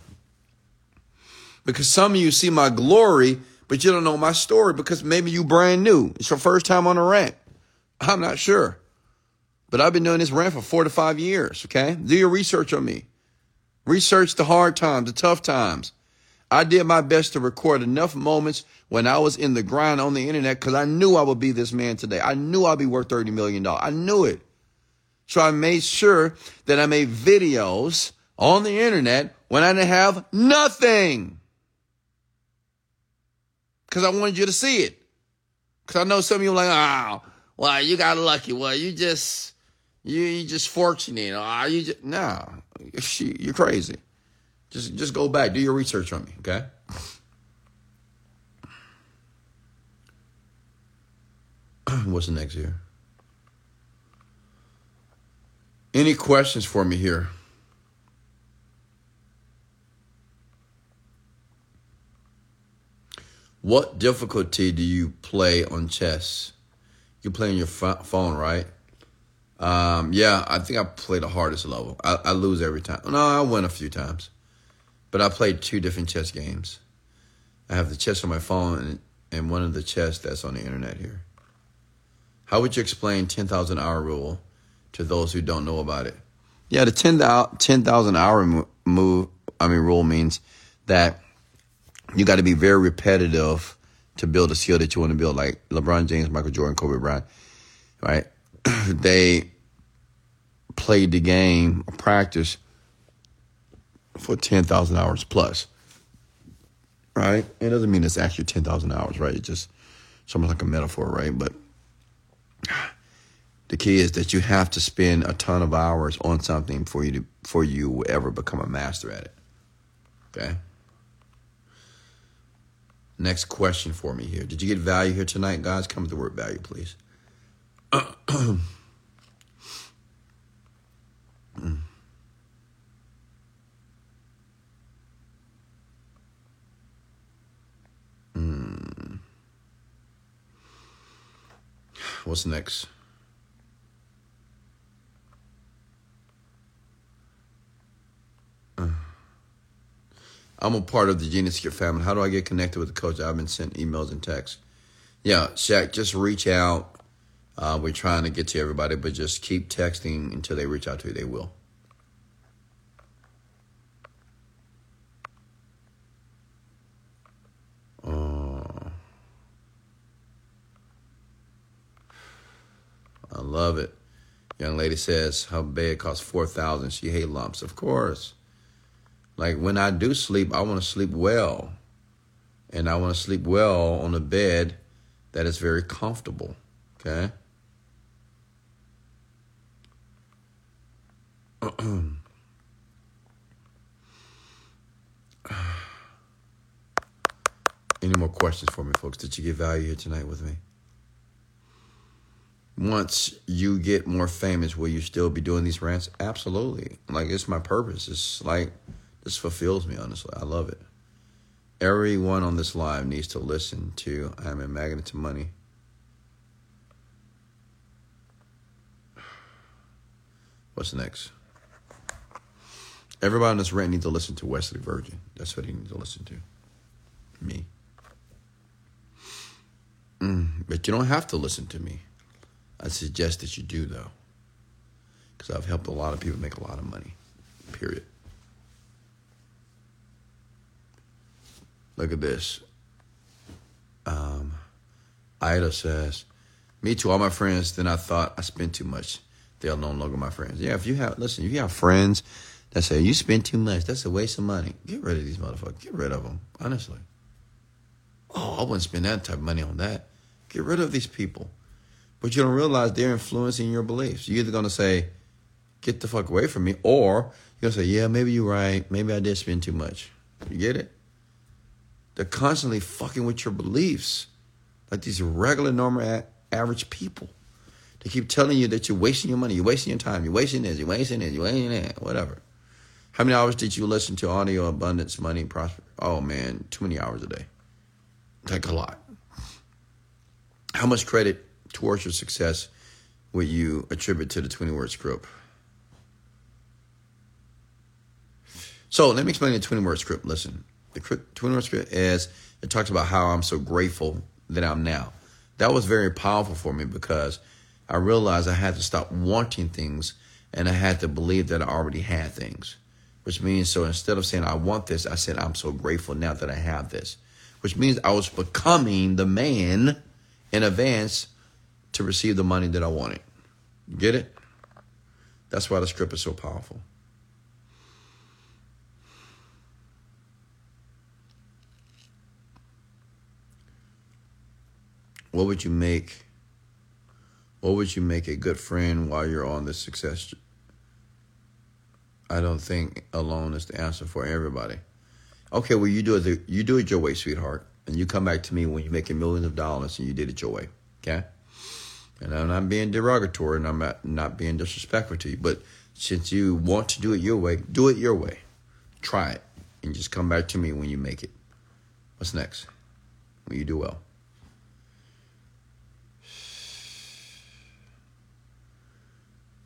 Because some of you see my glory, but you don't know my story because maybe you brand new. It's your first time on a rant. I'm not sure. But I've been doing this rant for four to five years, okay? Do your research on me. Research the hard times, the tough times. I did my best to record enough moments when I was in the grind on the internet because I knew I would be this man today. I knew I'd be worth $30 million. I knew it. So I made sure that I made videos on the internet when I didn't have nothing because I wanted you to see it. Because I know some of you are like, oh, well, you got lucky. Well, you just, you, you just fortunate. Or you just, no, you're crazy. Just, just go back, do your research on me, okay? What's the next here? Any questions for me here? What difficulty do you play on chess? You play on your phone, right? Um, yeah, I think I play the hardest level. I, I, lose every time. No, I win a few times, but I played two different chess games. I have the chess on my phone and, and one of the chess that's on the internet here. How would you explain 10,000 hour rule to those who don't know about it? Yeah, the 10,000 10, hour move, I mean, rule means that you got to be very repetitive to build a skill that you want to build, like LeBron James, Michael Jordan, Kobe Bryant, right? they played the game or practice for 10,000 hours plus, right? It doesn't mean it's actually 10,000 hours, right? It's just something like a metaphor, right? But the key is that you have to spend a ton of hours on something for you to, for you will ever become a master at it. Okay? Next question for me here. Did you get value here tonight, guys? Come with the word value, please. Mm. What's next? I'm a part of the Genie Script family. How do I get connected with the coach? I've been sent emails and texts. Yeah, Shaq, just reach out. Uh, we're trying to get to everybody, but just keep texting until they reach out to you. They will. Oh, I love it. Young lady says her bed costs four thousand. She hate lumps, of course. Like when I do sleep, I want to sleep well. And I want to sleep well on a bed that is very comfortable. Okay? Any more questions for me, folks? Did you get value here tonight with me? Once you get more famous, will you still be doing these rants? Absolutely. Like, it's my purpose. It's like this fulfills me, honestly. I love it. Everyone on this live needs to listen to I'm a Magnet to Money. What's next? Everybody on this rant needs to listen to Wesley Virgin. That's what he needs to listen to. Me. Mm, but you don't have to listen to me. I suggest that you do, though. Because I've helped a lot of people make a lot of money. Period. Look at this. Um, Ida says, "Me too. All my friends. Then I thought I spent too much. They are no longer my friends. Yeah. If you have, listen, if you have friends that say you spend too much, that's a waste of money. Get rid of these motherfuckers. Get rid of them. Honestly. Oh, I wouldn't spend that type of money on that. Get rid of these people. But you don't realize they're influencing your beliefs. You're either gonna say, "Get the fuck away from me," or you're gonna say, "Yeah, maybe you're right. Maybe I did spend too much." You get it? They're constantly fucking with your beliefs, like these regular, normal, average people. They keep telling you that you're wasting your money, you're wasting your time, you're wasting this, you're wasting this, you're wasting that, whatever. How many hours did you listen to audio abundance, money, prosper? Oh man, too many hours a day. Like a lot. How much credit towards your success would you attribute to the 20 word script? So let me explain the 20 word script. Listen, the 20 word script is it talks about how I'm so grateful that I'm now. That was very powerful for me because I realized I had to stop wanting things and I had to believe that I already had things. Which means, so instead of saying I want this, I said I'm so grateful now that I have this. Which means I was becoming the man in advance to receive the money that I wanted. Get it? That's why the script is so powerful. What would you make? What would you make a good friend while you're on the success? I don't think alone is the answer for everybody. Okay, well you do it. You do it your way, sweetheart, and you come back to me when you're making millions of dollars and you did it your way. Okay. And I'm not being derogatory and I'm not, not being disrespectful to you. But since you want to do it your way, do it your way. Try it. And just come back to me when you make it. What's next? When you do well.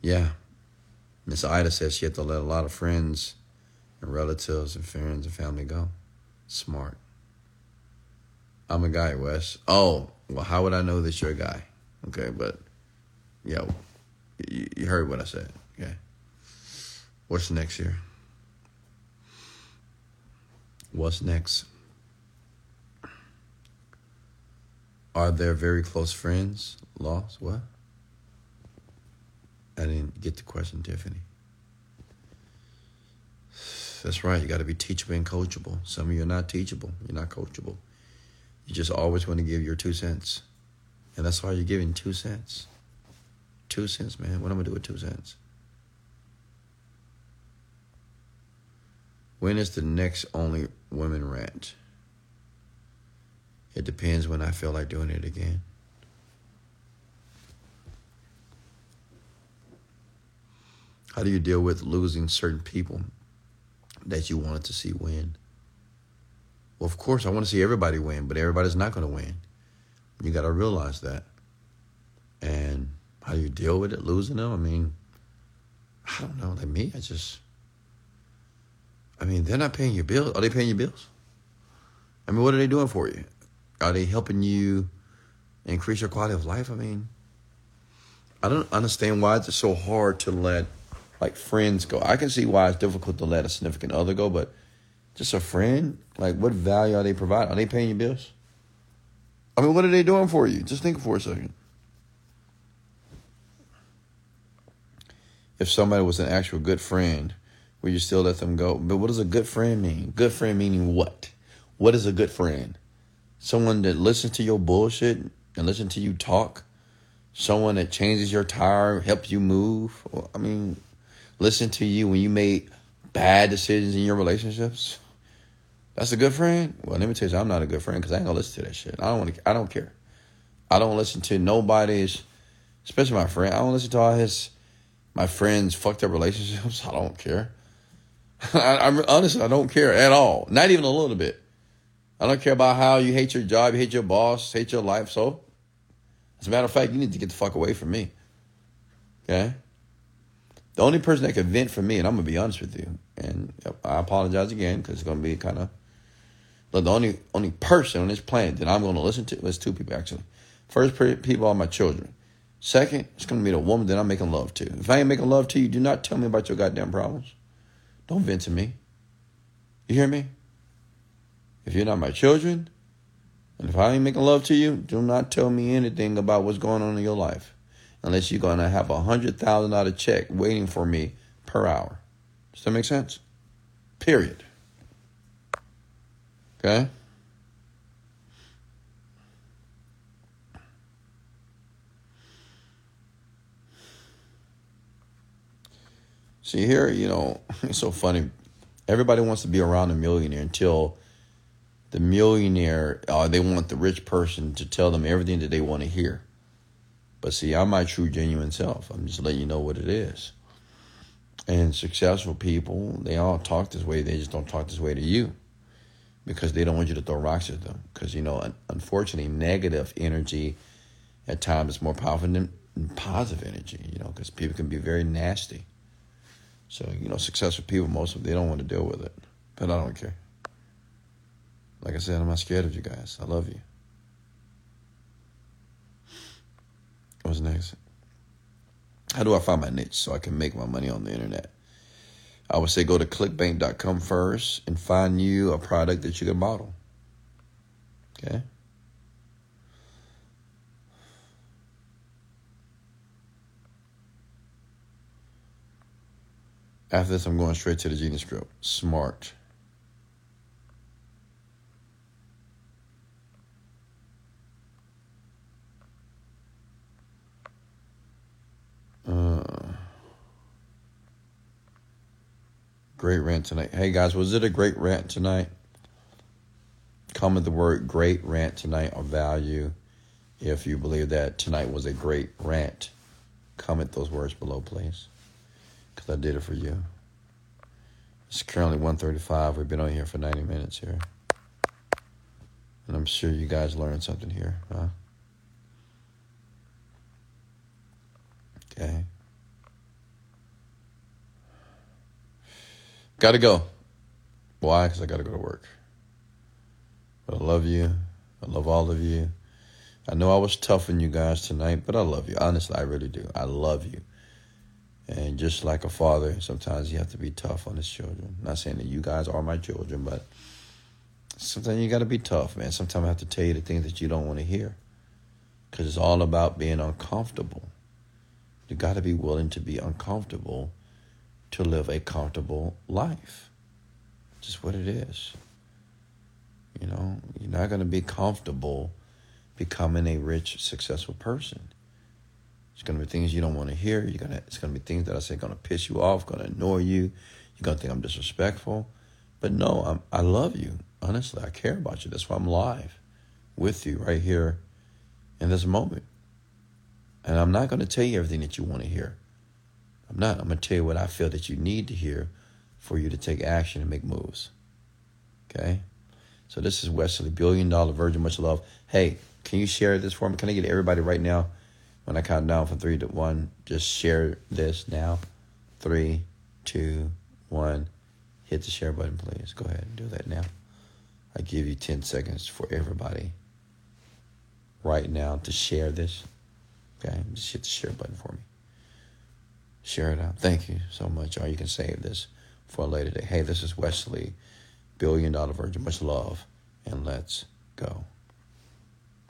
Yeah. Miss Ida says she had to let a lot of friends and relatives and friends and family go. Smart. I'm a guy, Wes. Oh, well, how would I know that you're a guy? Okay, but yo, you, you heard what I said. Okay, what's next here? What's next? Are there very close friends lost? What? I didn't get the question, Tiffany. That's right. You got to be teachable and coachable. Some of you are not teachable. You're not coachable. You just always want to give your two cents. And that's why you're giving two cents. Two cents, man. What am I gonna do with two cents? When is the next only women rant? It depends when I feel like doing it again. How do you deal with losing certain people that you wanted to see win? Well, of course, I want to see everybody win, but everybody's not going to win. You got to realize that. And how do you deal with it, losing them? I mean, I don't know. Like me, I just, I mean, they're not paying your bills. Are they paying your bills? I mean, what are they doing for you? Are they helping you increase your quality of life? I mean, I don't understand why it's so hard to let like friends go. I can see why it's difficult to let a significant other go, but just a friend, like what value are they providing? Are they paying your bills? I mean, what are they doing for you? Just think for a second. If somebody was an actual good friend, would you still let them go? But what does a good friend mean? Good friend meaning what? What is a good friend? Someone that listens to your bullshit and listen to you talk? Someone that changes your tire, helps you move? I mean, listen to you when you made bad decisions in your relationships? That's a good friend. Well, let me tell you, I'm not a good friend because I ain't gonna listen to that shit. I don't want to. I don't care. I don't listen to nobody's, especially my friend. I don't listen to all his, my friends' fucked up relationships. I don't care. I, I'm honestly, I don't care at all. Not even a little bit. I don't care about how you hate your job, you hate your boss, hate your life. So, as a matter of fact, you need to get the fuck away from me. Okay. The only person that could vent for me, and I'm gonna be honest with you, and I apologize again because it's gonna be kind of but the only only person on this planet that I'm to listen to is two people actually. First people are my children. Second, it's to be the woman that I'm making love to. If I ain't making love to you, do not tell me about your goddamn problems. Don't vent to me. You hear me? If you're not my children, and if I ain't making love to you, do not tell me anything about what's going on in your life. Unless you're gonna have a hundred thousand dollar check waiting for me per hour. Does that make sense? Period. Okay? See here, you know, it's so funny. Everybody wants to be around a millionaire until the millionaire, uh, they want the rich person to tell them everything that they want to hear. But see, I'm my true, genuine self. I'm just letting you know what it is. And successful people, they all talk this way. They just don't talk this way to you because they don't want you to throw rocks at them. Because, you know, unfortunately, negative energy at times is more powerful than positive energy, you know, because people can be very nasty. So, you know, successful people, most of them, they don't want to deal with it. But I don't care. Like I said, I'm not scared of you guys. I love you. What's next? How do I find my niche so I can make my money on the internet? I would say go to clickbank.com first and find you a product that you can model. Okay? After this, I'm going straight to the Genius Group. Smart. Uh, great rant tonight. Hey guys, was it a great rant tonight? Comment the word great rant tonight or value if you believe that tonight was a great rant. Comment those words below, please. Because I did it for you. It's currently 1.35. We've been on here for 90 minutes here. And I'm sure you guys learned something here, huh? Okay. Got to go. Why? Because I got to go to work. But I love you. I love all of you. I know I was tough on you guys tonight, but I love you. Honestly, I really do. I love you. And just like a father, sometimes you have to be tough on his children. Not saying that you guys are my children, but sometimes you got to be tough, man. Sometimes I have to tell you the things that you don't want to hear. Because it's all about being uncomfortable. You got to be willing to be uncomfortable to live a comfortable life. Just what it is. You know, you're not going to be comfortable becoming a rich, successful person. It's going to be things you don't want to hear. You're gonna. It's going to be things that I say going to piss you off, going to annoy you. You're going to think I'm disrespectful. But no, I'm, I love you. Honestly, I care about you. That's why I'm live with you right here in this moment. And I'm not going to tell you everything that you want to hear. I'm not. I'm going to tell you what I feel that you need to hear for you to take action and make moves. Okay? So this is Wesley, billion dollar virgin, much love. Hey, can you share this for me? Can I get everybody right now? When I count down from three to one, just share this now. Three, two, one. Hit the share button, please. Go ahead and do that now. I give you 10 seconds for everybody right now to share this. Okay, just hit the share button for me. Share it out. Thank you so much. Or you can save this for a later day. Hey, this is Wesley, Billion Dollar Virgin. Much love, and let's go.